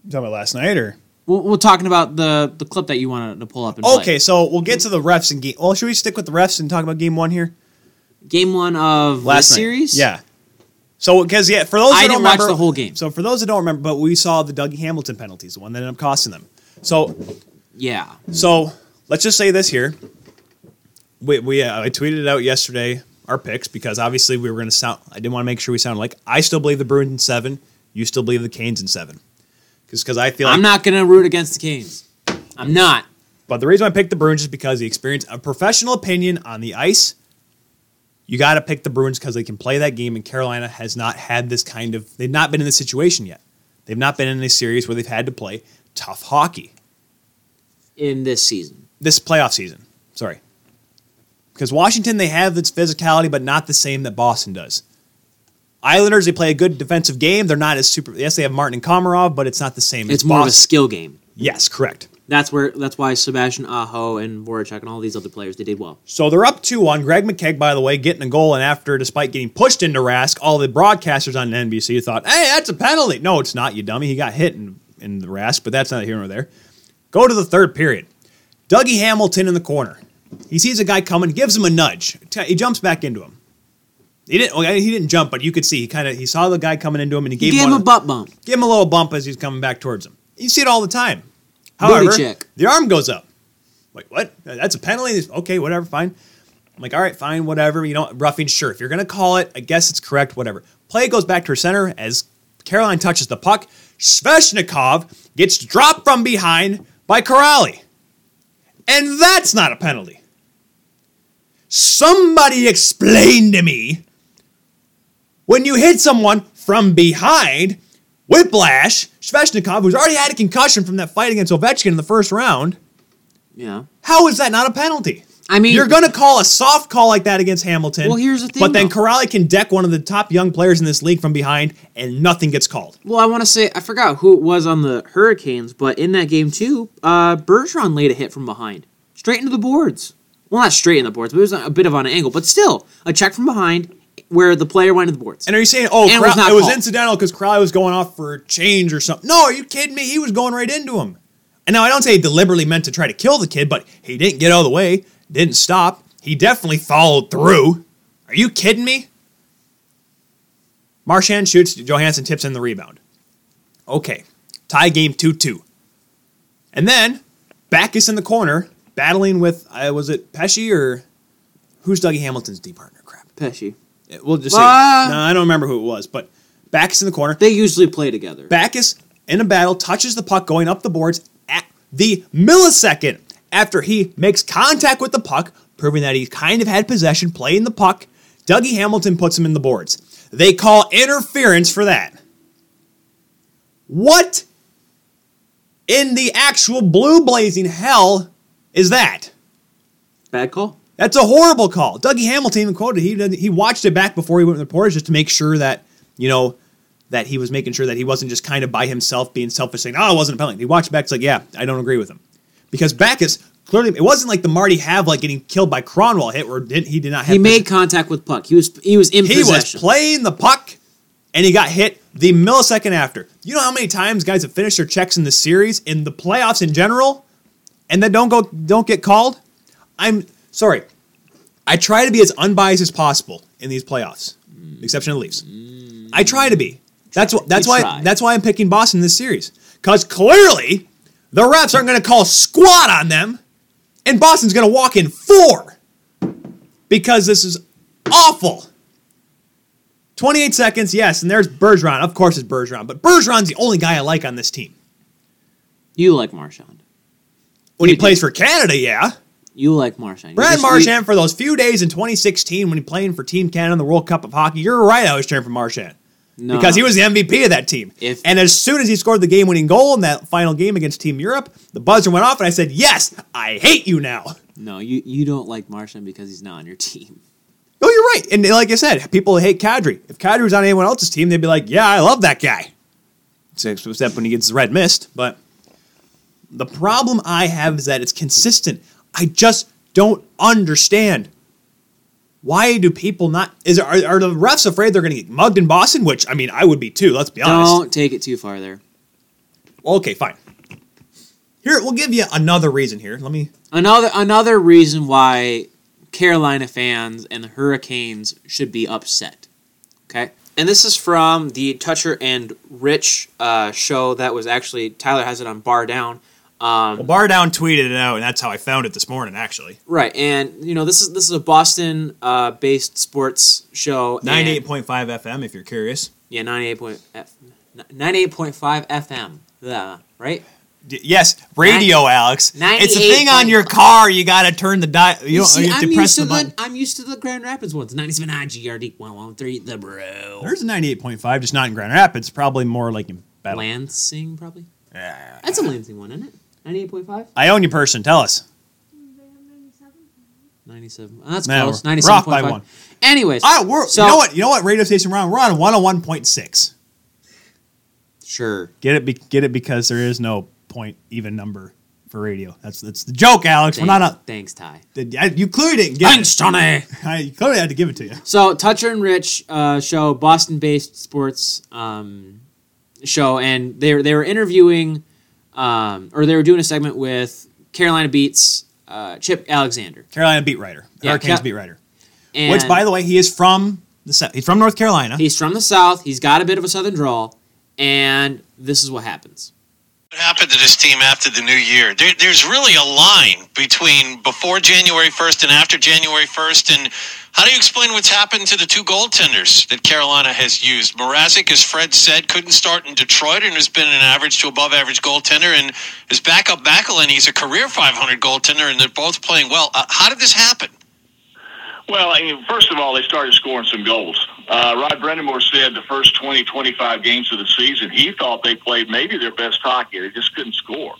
S4: You talking about last night or?
S2: We're, we're talking about the the clip that you wanted to pull up and play.
S4: Okay, so we'll get to the refs and game. Well, should we stick with the refs and talk about game one here?
S2: game one of
S4: Last
S2: this series.
S4: Yeah. So, because yeah, for those
S2: I
S4: that
S2: didn't
S4: don't
S2: watch
S4: remember,
S2: the whole game.
S4: So, for those that don't remember, but we saw the Dougie Hamilton penalties, the one that ended up costing them. So,
S2: yeah.
S4: So let's just say this here. We, we uh, I tweeted it out yesterday our picks because obviously we were going to sound. I didn't want to make sure we sounded like I still believe the Bruins in seven. You still believe the Canes in seven. Because I feel like,
S2: I'm not gonna root against the Canes. I'm not.
S4: But the reason I picked the Bruins is because the experience, a professional opinion on the ice. You got to pick the Bruins because they can play that game, and Carolina has not had this kind of. They've not been in this situation yet. They've not been in a series where they've had to play tough hockey.
S2: In this season.
S4: this playoff season. Sorry. Because Washington, they have its physicality, but not the same that Boston does. Islanders, they play a good defensive game. They're not as super. Yes, they have Martin and Komarov, but it's not the same.
S2: It's more of a skill game.
S4: Yes, correct.
S2: That's where that's why Sebastian Aho and Voracek and all these other players they did well.
S4: So they're up 2 1. Greg McKegg, by the way, getting a goal. And after, despite getting pushed into Rask, all the broadcasters on NBC thought, hey, that's a penalty. No, it's not, you dummy. He got hit in, in the Rask, but that's not here nor there. Go to the third period. Dougie Hamilton in the corner. He sees a guy coming, gives him a nudge. He jumps back into him. He didn't. Well, he didn't jump, but you could see he kind of he saw the guy coming into him, and he
S2: He
S4: gave,
S2: gave
S4: him,
S2: him a butt bump.
S4: give him a little bump as he's coming back towards him. You see it all the time. However, the arm goes up. Like what? That's a penalty. Okay, whatever, fine. I'm like, all right, fine, whatever. You know, roughing, sure. If you're gonna call it, I guess it's correct. Whatever. Play goes back to her center as Caroline touches the puck. Svechnikov gets dropped from behind by Kuraly, and that's not a penalty. Somebody explain to me when you hit someone from behind, whiplash, Svechnikov, who's already had a concussion from that fight against Ovechkin in the first round,
S2: Yeah.
S4: how is that not a penalty?
S2: I mean
S4: You're going to call a soft call like that against Hamilton.
S2: Well, here's the thing,
S4: But then
S2: though.
S4: Kuraly can deck one of the top young players in this league from behind, and nothing gets called.
S2: Well, I want to say I forgot who it was on the Hurricanes, but in that game too, uh, Bergeron laid a hit from behind, straight into the boards. Well, not straight in the boards, but it was a bit of on an angle, but still a check from behind where the player went to the boards.
S4: And are you saying, oh,
S2: And it was
S4: it was incidental because Kuraly was going off for a change or something? No, are you kidding me? He was going right into him. And now I don't say he deliberately meant to try to kill the kid, but he didn't get out of the way, didn't stop. He definitely followed through. Are you kidding me? Marchand shoots, Johansson tips in the rebound. Okay, tie game 2 2. And then Backes in the corner battling with, uh, was it Pesce or who's Dougie Hamilton's D partner? Crap.
S2: Pesce.
S4: We'll just say,
S2: Ah.
S4: no, I don't remember who it was, but Backes in the corner.
S2: They usually play together.
S4: Backes in a battle touches the puck going up the boards at the millisecond after he makes contact with the puck, proving that he kind of had possession, playing the puck. Dougie Hamilton puts him in the boards. They call interference for that. What in the actual blue blazing hell is that?
S2: Bad call.
S4: That's a horrible call. Dougie Hamilton even quoted he he watched it back before he went to the reporters just to make sure that you know, that he was making sure that he wasn't just kind of by himself being selfish, saying, "Oh, it wasn't a penalty." He watched back, it's like, "Yeah, I don't agree with him," because Backes clearly it wasn't like the Marty Havlat getting killed by Kronwall hit, where did, he did not have
S2: He made
S4: possession.
S2: contact with puck. He was he was in
S4: he was playing the puck and he got hit the millisecond after. You know how many times guys have finished their checks in the series in the playoffs in general and then don't go don't get called? I'm sorry. I try to be as unbiased as possible in these playoffs, exception of the Leafs. Mm. I try to be. That's what that's why
S2: try.
S4: that's why I'm picking Boston in this series. Cuz clearly the refs aren't going to call squat on them and Boston's going to walk in 4 because this is awful. 28 seconds, yes, and there's Bergeron. Of course it's Bergeron, but Bergeron's the only guy I like on this team.
S2: you like Marchand.
S4: When he plays for Canada, yeah.
S2: You like Marchand.
S4: Brad
S2: just-
S4: Marchand for those few days in 2016 when he played for Team Canada in the World Cup of Hockey. You're right, I was cheering for Marchand.
S2: No.
S4: Because he was the MVP of that team.
S2: If-
S4: and as soon as he scored the game winning goal in that final game against Team Europe, the buzzer went off and I said, Yes, I hate you now.
S2: No, you, you don't like Marchand because he's not on your team.
S4: Oh, you're right. And like I said, people hate Kadri. If Kadri was on anyone else's team, they'd be like, "Yeah, I love that guy." Except when he gets the red mist. But the problem I have is that it's consistent. I just don't understand. Why do people not? Is are, are the refs afraid they're going to get mugged in Boston? Which I mean, I would be too. Let's be honest.
S2: Don't take it too far there.
S4: Okay, fine. Here, we'll give you another reason. Here, let me.
S2: Another another reason why Carolina fans and the Hurricanes should be upset. Okay, and this is from the Toucher and Rich uh, show that was actually Tyler has it on Bar Down. Um,
S4: Well, Bar Down tweeted it out, and that's how I found it this morning. Actually,
S2: right, and you know this is this is a Boston uh, based sports show. and-
S4: ninety-eight point five FM. If you're curious.
S2: Yeah, 98 point, F, 98.5 FM. Yeah, right?
S4: D- Yes, radio, Alex. It's a thing on your car. You got to turn the dial. You, don't,
S2: See,
S4: you have to
S2: I'm
S4: press
S2: used
S4: the
S2: to
S4: button.
S2: the I'm used to the Grand Rapids ones. 97 GRD 113 the bro.
S4: There's a 98.5, just not in Grand Rapids. Probably more like in Battle.
S2: Lansing probably.
S4: Yeah.
S2: That's a Lansing one, isn't it? 98.5?
S4: I own you, person. Tell us.
S2: 97. Oh, that's
S4: Man,
S2: close.
S4: we're- we're off by
S2: 97.5.
S4: one.
S2: Anyways.
S4: Right, we're,
S2: so,
S4: you know what? You know what radio station we're on? We're on 101.6.
S2: Sure.
S4: Get it? Be, get it? Because there is no point even number for radio. That's that's the joke, Alex.
S2: Thanks,
S4: we're not up.
S2: thanks, Ty.
S4: You clearly didn't get
S2: Thanks, Johnny.
S4: it. I, you clearly had to give it to you.
S2: So Toucher and Rich uh, show Boston based sports um, show, and they they were interviewing, um, or they were doing a segment with Carolina Beats uh, Chip Alexander,
S4: Carolina beat writer.
S2: Yeah,
S4: Hurricanes
S2: Ca-
S4: beat writer.
S2: and
S4: Which, by the way, he is from the South. He's from North Carolina.
S2: he's from the South. He's got a bit of a Southern drawl, and this is what happens.
S5: What happened to this team after the new year? There, there's really a line between before January 1st and after January 1st. And how do you explain what's happened to the two goaltenders that Carolina has used? Mrazek, as Fred said, couldn't start in Detroit and has been an average to above average goaltender. And his backup Macklin, he's a career 500 goaltender, and they're both playing well. Uh, how did this happen?
S6: Well, I mean, first of all, they started scoring some goals. Uh, Rod Brind'Amour said the first 20, 25 games of the season, he thought they played maybe their best hockey. They just couldn't score.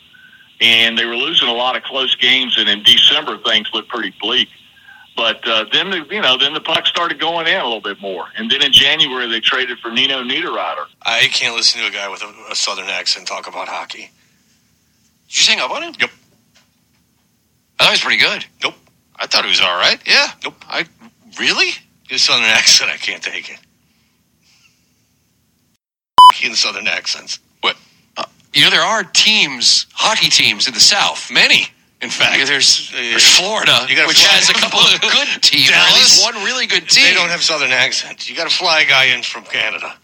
S6: And they were losing a lot of close games, and in December, things looked pretty bleak. But uh, then, the, you know, then the puck started going in a little bit more. And then in January, they traded for Nino Niederreiter.
S5: I can't listen to a guy with a, a southern accent talk about hockey. Did you hang up on him? Yep. I thought he was pretty good. Nope. I thought he was all right. Yeah. Nope. I really his southern accent. I can't take it. In southern accents. What? Uh, you know there are teams, hockey teams in the South. Many. In fact, there's, there's Florida, which has a couple of good teams. or at least one really good team. They don't have southern accents. You got to fly a guy in from Canada.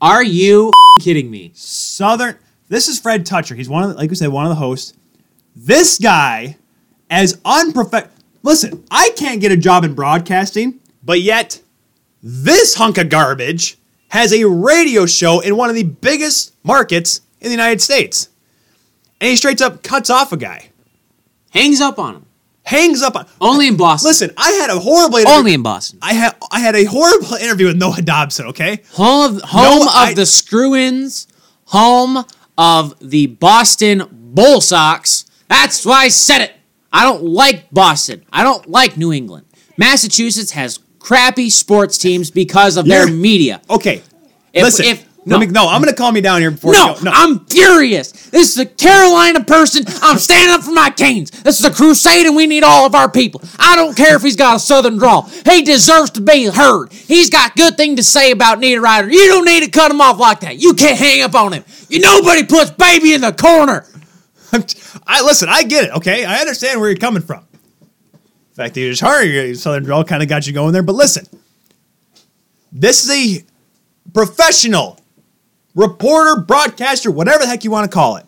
S2: Are you kidding me?
S4: Southern. This is Fred Toucher. He's one of, the, like we said, one of the hosts. This guy, as unprof. Listen, I can't get a job in broadcasting, but yet this hunk of garbage has a radio show in one of the biggest markets in the United States, and he straight up cuts off a guy,
S2: Hangs up on him.
S4: hangs up on.
S2: Only in Boston.
S4: Listen, I had a horrible. Interview.
S2: Only in Boston.
S4: I had I had a horrible interview with Noah Dobson. Okay,
S2: Home of home
S4: No,
S2: of
S4: I-
S2: the Screw-ins, home of the Boston Bull Sox. That's why I said it. I don't like Boston. I don't like New England. Massachusetts has crappy sports teams because of their media.
S4: okay.
S2: If,
S4: Listen,
S2: if
S4: no, me, no, I'm going to calm you down here before
S2: no,
S4: you go. No,
S2: I'm furious. This is a Carolina person. I'm standing up for my Canes. This is a crusade, and we need all of our people. I don't care if he's got a southern drawl. He deserves to be heard. He's got good thing to say about Niederreiter. You don't need to cut him off like that. You can't hang up on him. You nobody puts baby in the corner.
S4: I listen. I get it. Okay, I understand where you're coming from. In fact, you just hard. your Southern drawl kind of got you going there. But listen, this is a professional reporter, broadcaster, whatever the heck you want to call it,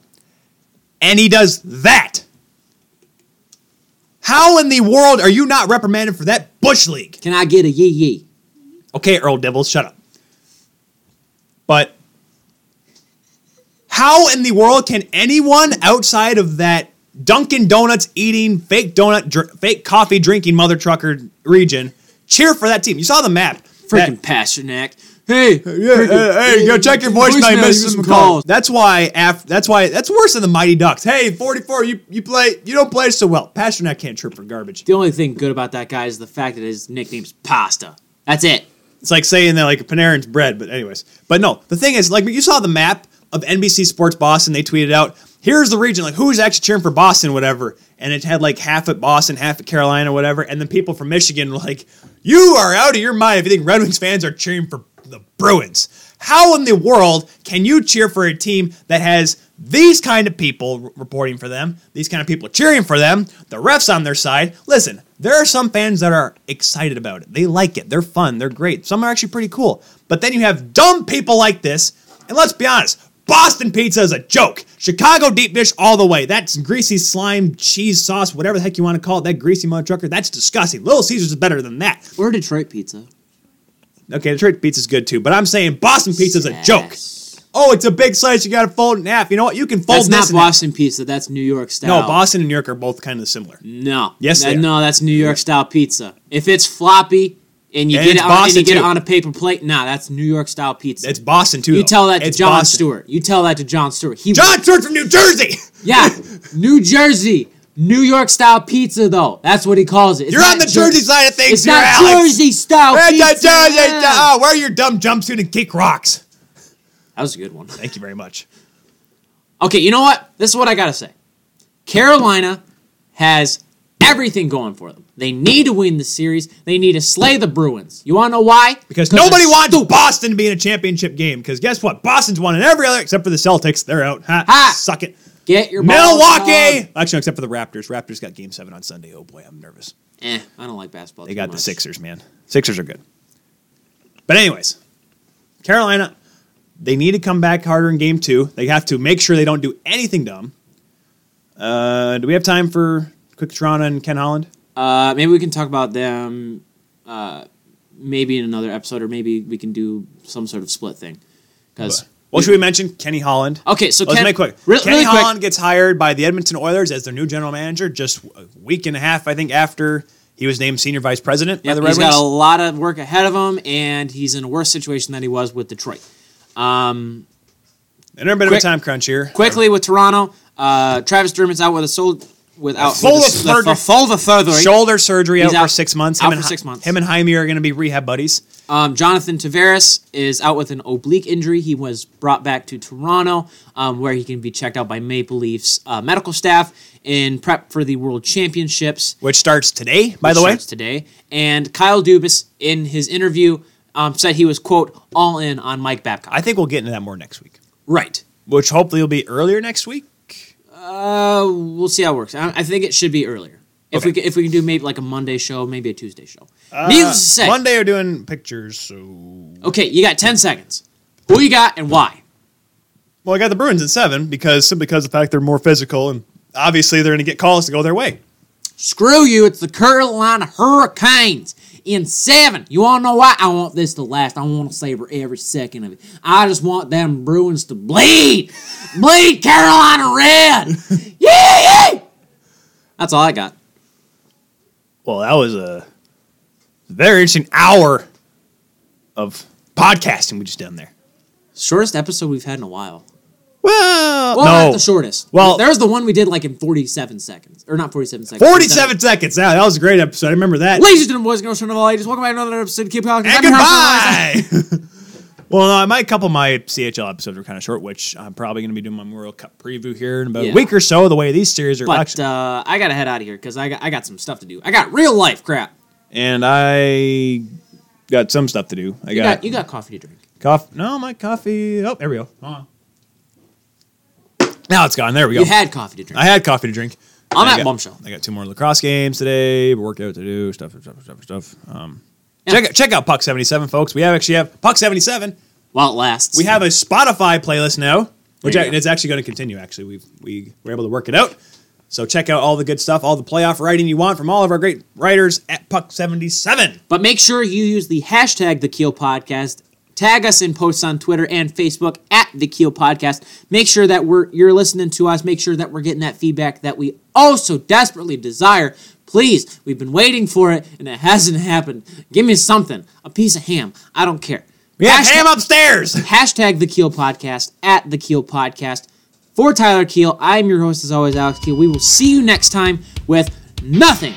S4: and he does that. How in the world are you not reprimanded for that bush league?
S2: Can I get a yee yee?
S4: Okay, Earl Devils, shut up. But how in the world can anyone outside of that Dunkin' Donuts eating, fake donut, dr- fake coffee drinking mother trucker region cheer for that team? You saw the map.
S2: Freaking
S4: That-
S2: Pastrnak. Hey,
S4: yeah, hey, hey, go check your voicemail. You missed some calls.
S2: calls.
S4: That's why. Af- that's why. That's worse than the Mighty Ducks. Hey, forty four. You you play. You don't play so well. Pastrnak can't trip for garbage.
S2: The only thing good about that guy is the fact that his nickname's Pasta. That's it.
S4: It's like saying that like Panarin's bread, but anyways. But no, the thing is, like you saw the map of NBC Sports Boston. They tweeted out, "Here's the region, like who's actually cheering for Boston, whatever." And it had like half at Boston, half at Carolina, whatever. And then people from Michigan were like, "You are out of your mind if you think Red Wings fans are cheering for the Bruins. How in the world can you cheer for a team that has these kind of people reporting for them, these kind of people cheering for them, the refs on their side? Listen, there are some fans that are excited about it. They like it. They're fun. They're great. Some are actually pretty cool. But then you have dumb people like this, and let's be honest. Boston pizza is a joke. Chicago deep dish all the way. That's greasy slime, cheese sauce, whatever the heck you want to call it. That greasy mother trucker. That's disgusting. Little Caesars is better than that.
S2: Or Detroit pizza.
S4: Okay, Detroit pizza's good too, but I'm saying Boston pizza's a joke. Oh, it's a big slice. You got to fold it in half. You know what? You can fold
S2: That's
S4: this
S2: not
S4: in half.
S2: Boston pizza. That's New York style.
S4: No, Boston and New York are both kind of similar.
S2: No.
S4: Yes,
S2: That-
S4: they are.
S2: no, that's New York style pizza. If it's floppy and you
S4: And
S2: get it on, and you get it on a paper plate, nah, that's New York style pizza.
S4: It's Boston too.
S2: you
S4: though.
S2: tell that to
S4: It's
S2: John
S4: Boston.
S2: Stewart. You tell that to Jon Stewart. He
S4: Jon Stewart from New Jersey.
S2: Yeah, New Jersey, New York style pizza though. That's what he calls it. It's
S4: You're on the
S2: Jer-
S4: Jersey side of things.
S2: It's
S4: here,
S2: not
S4: Alex.
S2: Jersey style
S4: Hey,
S2: pizza.
S4: Jersey style. Oh, wear your dumb jumpsuit and kick rocks.
S2: That was a good one.
S4: Thank you very much.
S2: Okay, you know what? This is what I gotta say. Carolina has everything going for them. They need to win the series. They need to slay the Bruins. You wanna know why?
S4: Because nobody wants
S2: stupid.
S4: Boston to be in a championship game. Because guess what? Boston's won in every other except for the Celtics. They're out. Ha,
S2: Ha.
S4: Suck it.
S2: Get your
S4: Milwaukee. Actually, except for the Raptors. Raptors got Game Seven on Sunday. Oh boy, I'm nervous.
S2: Eh, I don't like basketball.
S4: They got the. Sixers, man. Sixers are good. But anyways, Carolina, they need to come back harder in game two. They have to make sure they don't do anything dumb. Uh, do we have time for quick Toronto and Ken Holland?
S2: Uh, maybe we can talk about them. Uh, maybe in another episode, or maybe we can do some sort of split thing. Because
S4: Well, should we mention Kenny Holland?
S2: okay, so
S4: Let's
S2: Ken,
S4: make quick.
S2: Re-
S4: Kenny
S2: really quick.
S4: Holland gets hired by the Edmonton Oilers as their new general manager just a week and a half, I think, after he was named senior vice president by
S2: Yep,
S4: the Red
S2: he's
S4: Wings.
S2: got a lot of work ahead of him, and he's in a worse situation than he was with Detroit. Um,
S4: and a bit
S2: quick-
S4: of a time crunch here.
S2: quickly with Toronto, uh, Travis Dermott's out with a soul without
S4: full
S2: with
S4: surgery.
S2: the full surgery.
S4: Shoulder surgery
S2: He's
S4: out, for six months.
S2: out
S4: Him and
S2: for
S4: Hi-
S2: six months.
S4: Him and Jaime are going to be rehab buddies.
S2: Um, Jonathan Tavares is out with an oblique injury. He was brought back to Toronto, um, where he can be checked out by Maple Leafs uh, medical staff in prep for the World Championships.
S4: which starts today, by the way.
S2: starts today. And Kyle Dubas, in his interview, um, said he was quote all in on Mike Babcock.
S4: I think we'll get into that more next week,
S2: right.
S4: which hopefully will be earlier next week.
S2: Uh, we'll see how it works. I, I think it should be earlier. If
S4: Okay.
S2: we can, if we can do maybe like a Monday show, maybe a Tuesday show. Needless to say,
S4: Monday are doing pictures, so
S2: okay, you got ten seconds. Who you got and why?
S4: well, I got the Bruins at seven because simply because of the fact they're more physical and obviously they're going to get calls to go their way.
S2: Screw you! It's the Carolina Hurricanes in seven. You want to know why? I want this to last. I want to savor every second of it. I just want them Bruins to bleed, bleed Carolina red. yeah, yeah. That's all I got.
S4: Well, that was a very interesting hour of podcasting we just done there.
S2: Shortest episode we've had in a while.
S4: Well,
S2: Well, not the shortest.
S4: Well-
S2: there was the one we did like in 47 seconds. Or not 47 seconds.
S4: forty-seven seconds. Yeah, that was a great episode. I remember that.
S2: Ladies and gentlemen, boys and girls, from all ages, welcome back to another episode of Keep Talking.
S4: and goodbye. Well, no, my couple of my CHL episodes were kind of short, which I'm probably going to be doing my World Cup preview here in about
S2: Yeah.
S4: a week or so. The way these series are,
S2: But
S4: actually,
S2: uh, I gotta head out of here because I got I got some stuff to do. I got real life crap.
S4: and I got some stuff to do. I
S2: You
S4: got,
S2: got you got coffee to drink.
S4: coffee. No, my coffee. Oh, there we go. Now it's gone. There we go.
S2: You had coffee to drink.
S4: I had coffee to drink.
S2: On
S4: I
S2: that
S4: got-
S2: bombshell.
S4: I got two more lacrosse games today. Workout to do. Stuff, stuff, stuff, stuff. Um,
S2: Yeah.
S4: check check out Puck seventy seven, folks. We have actually have Puck seventy seven.
S2: While it lasts.
S4: We have a Spotify playlist now, which I, it's actually going to continue. Actually, we we were able to work it out. So check out all the good stuff, all the playoff writing you want from all of our great writers at Puck seventy seven.
S2: But make sure you use the hashtag the Keel Podcast. Tag us in posts on Twitter and Facebook at the Keel Podcast. Make sure that we're you're listening to us. Make sure that we're getting that feedback that we oh so desperately desire. Please, we've been waiting for it and it hasn't happened. Give me something, a piece of ham. I don't care.
S4: We have
S2: Hashtag-
S4: ham upstairs.
S2: Hashtag the Keel Podcast at the Keel Podcast. For Tyler Keel, I'm your host as always, Alex Keel. We will see you next time with nothing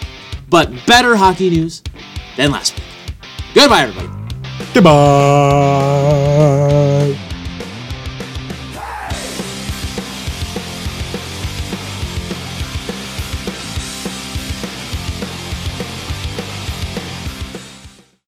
S2: but better hockey news than last week. Goodbye, everybody.
S4: でばーイ。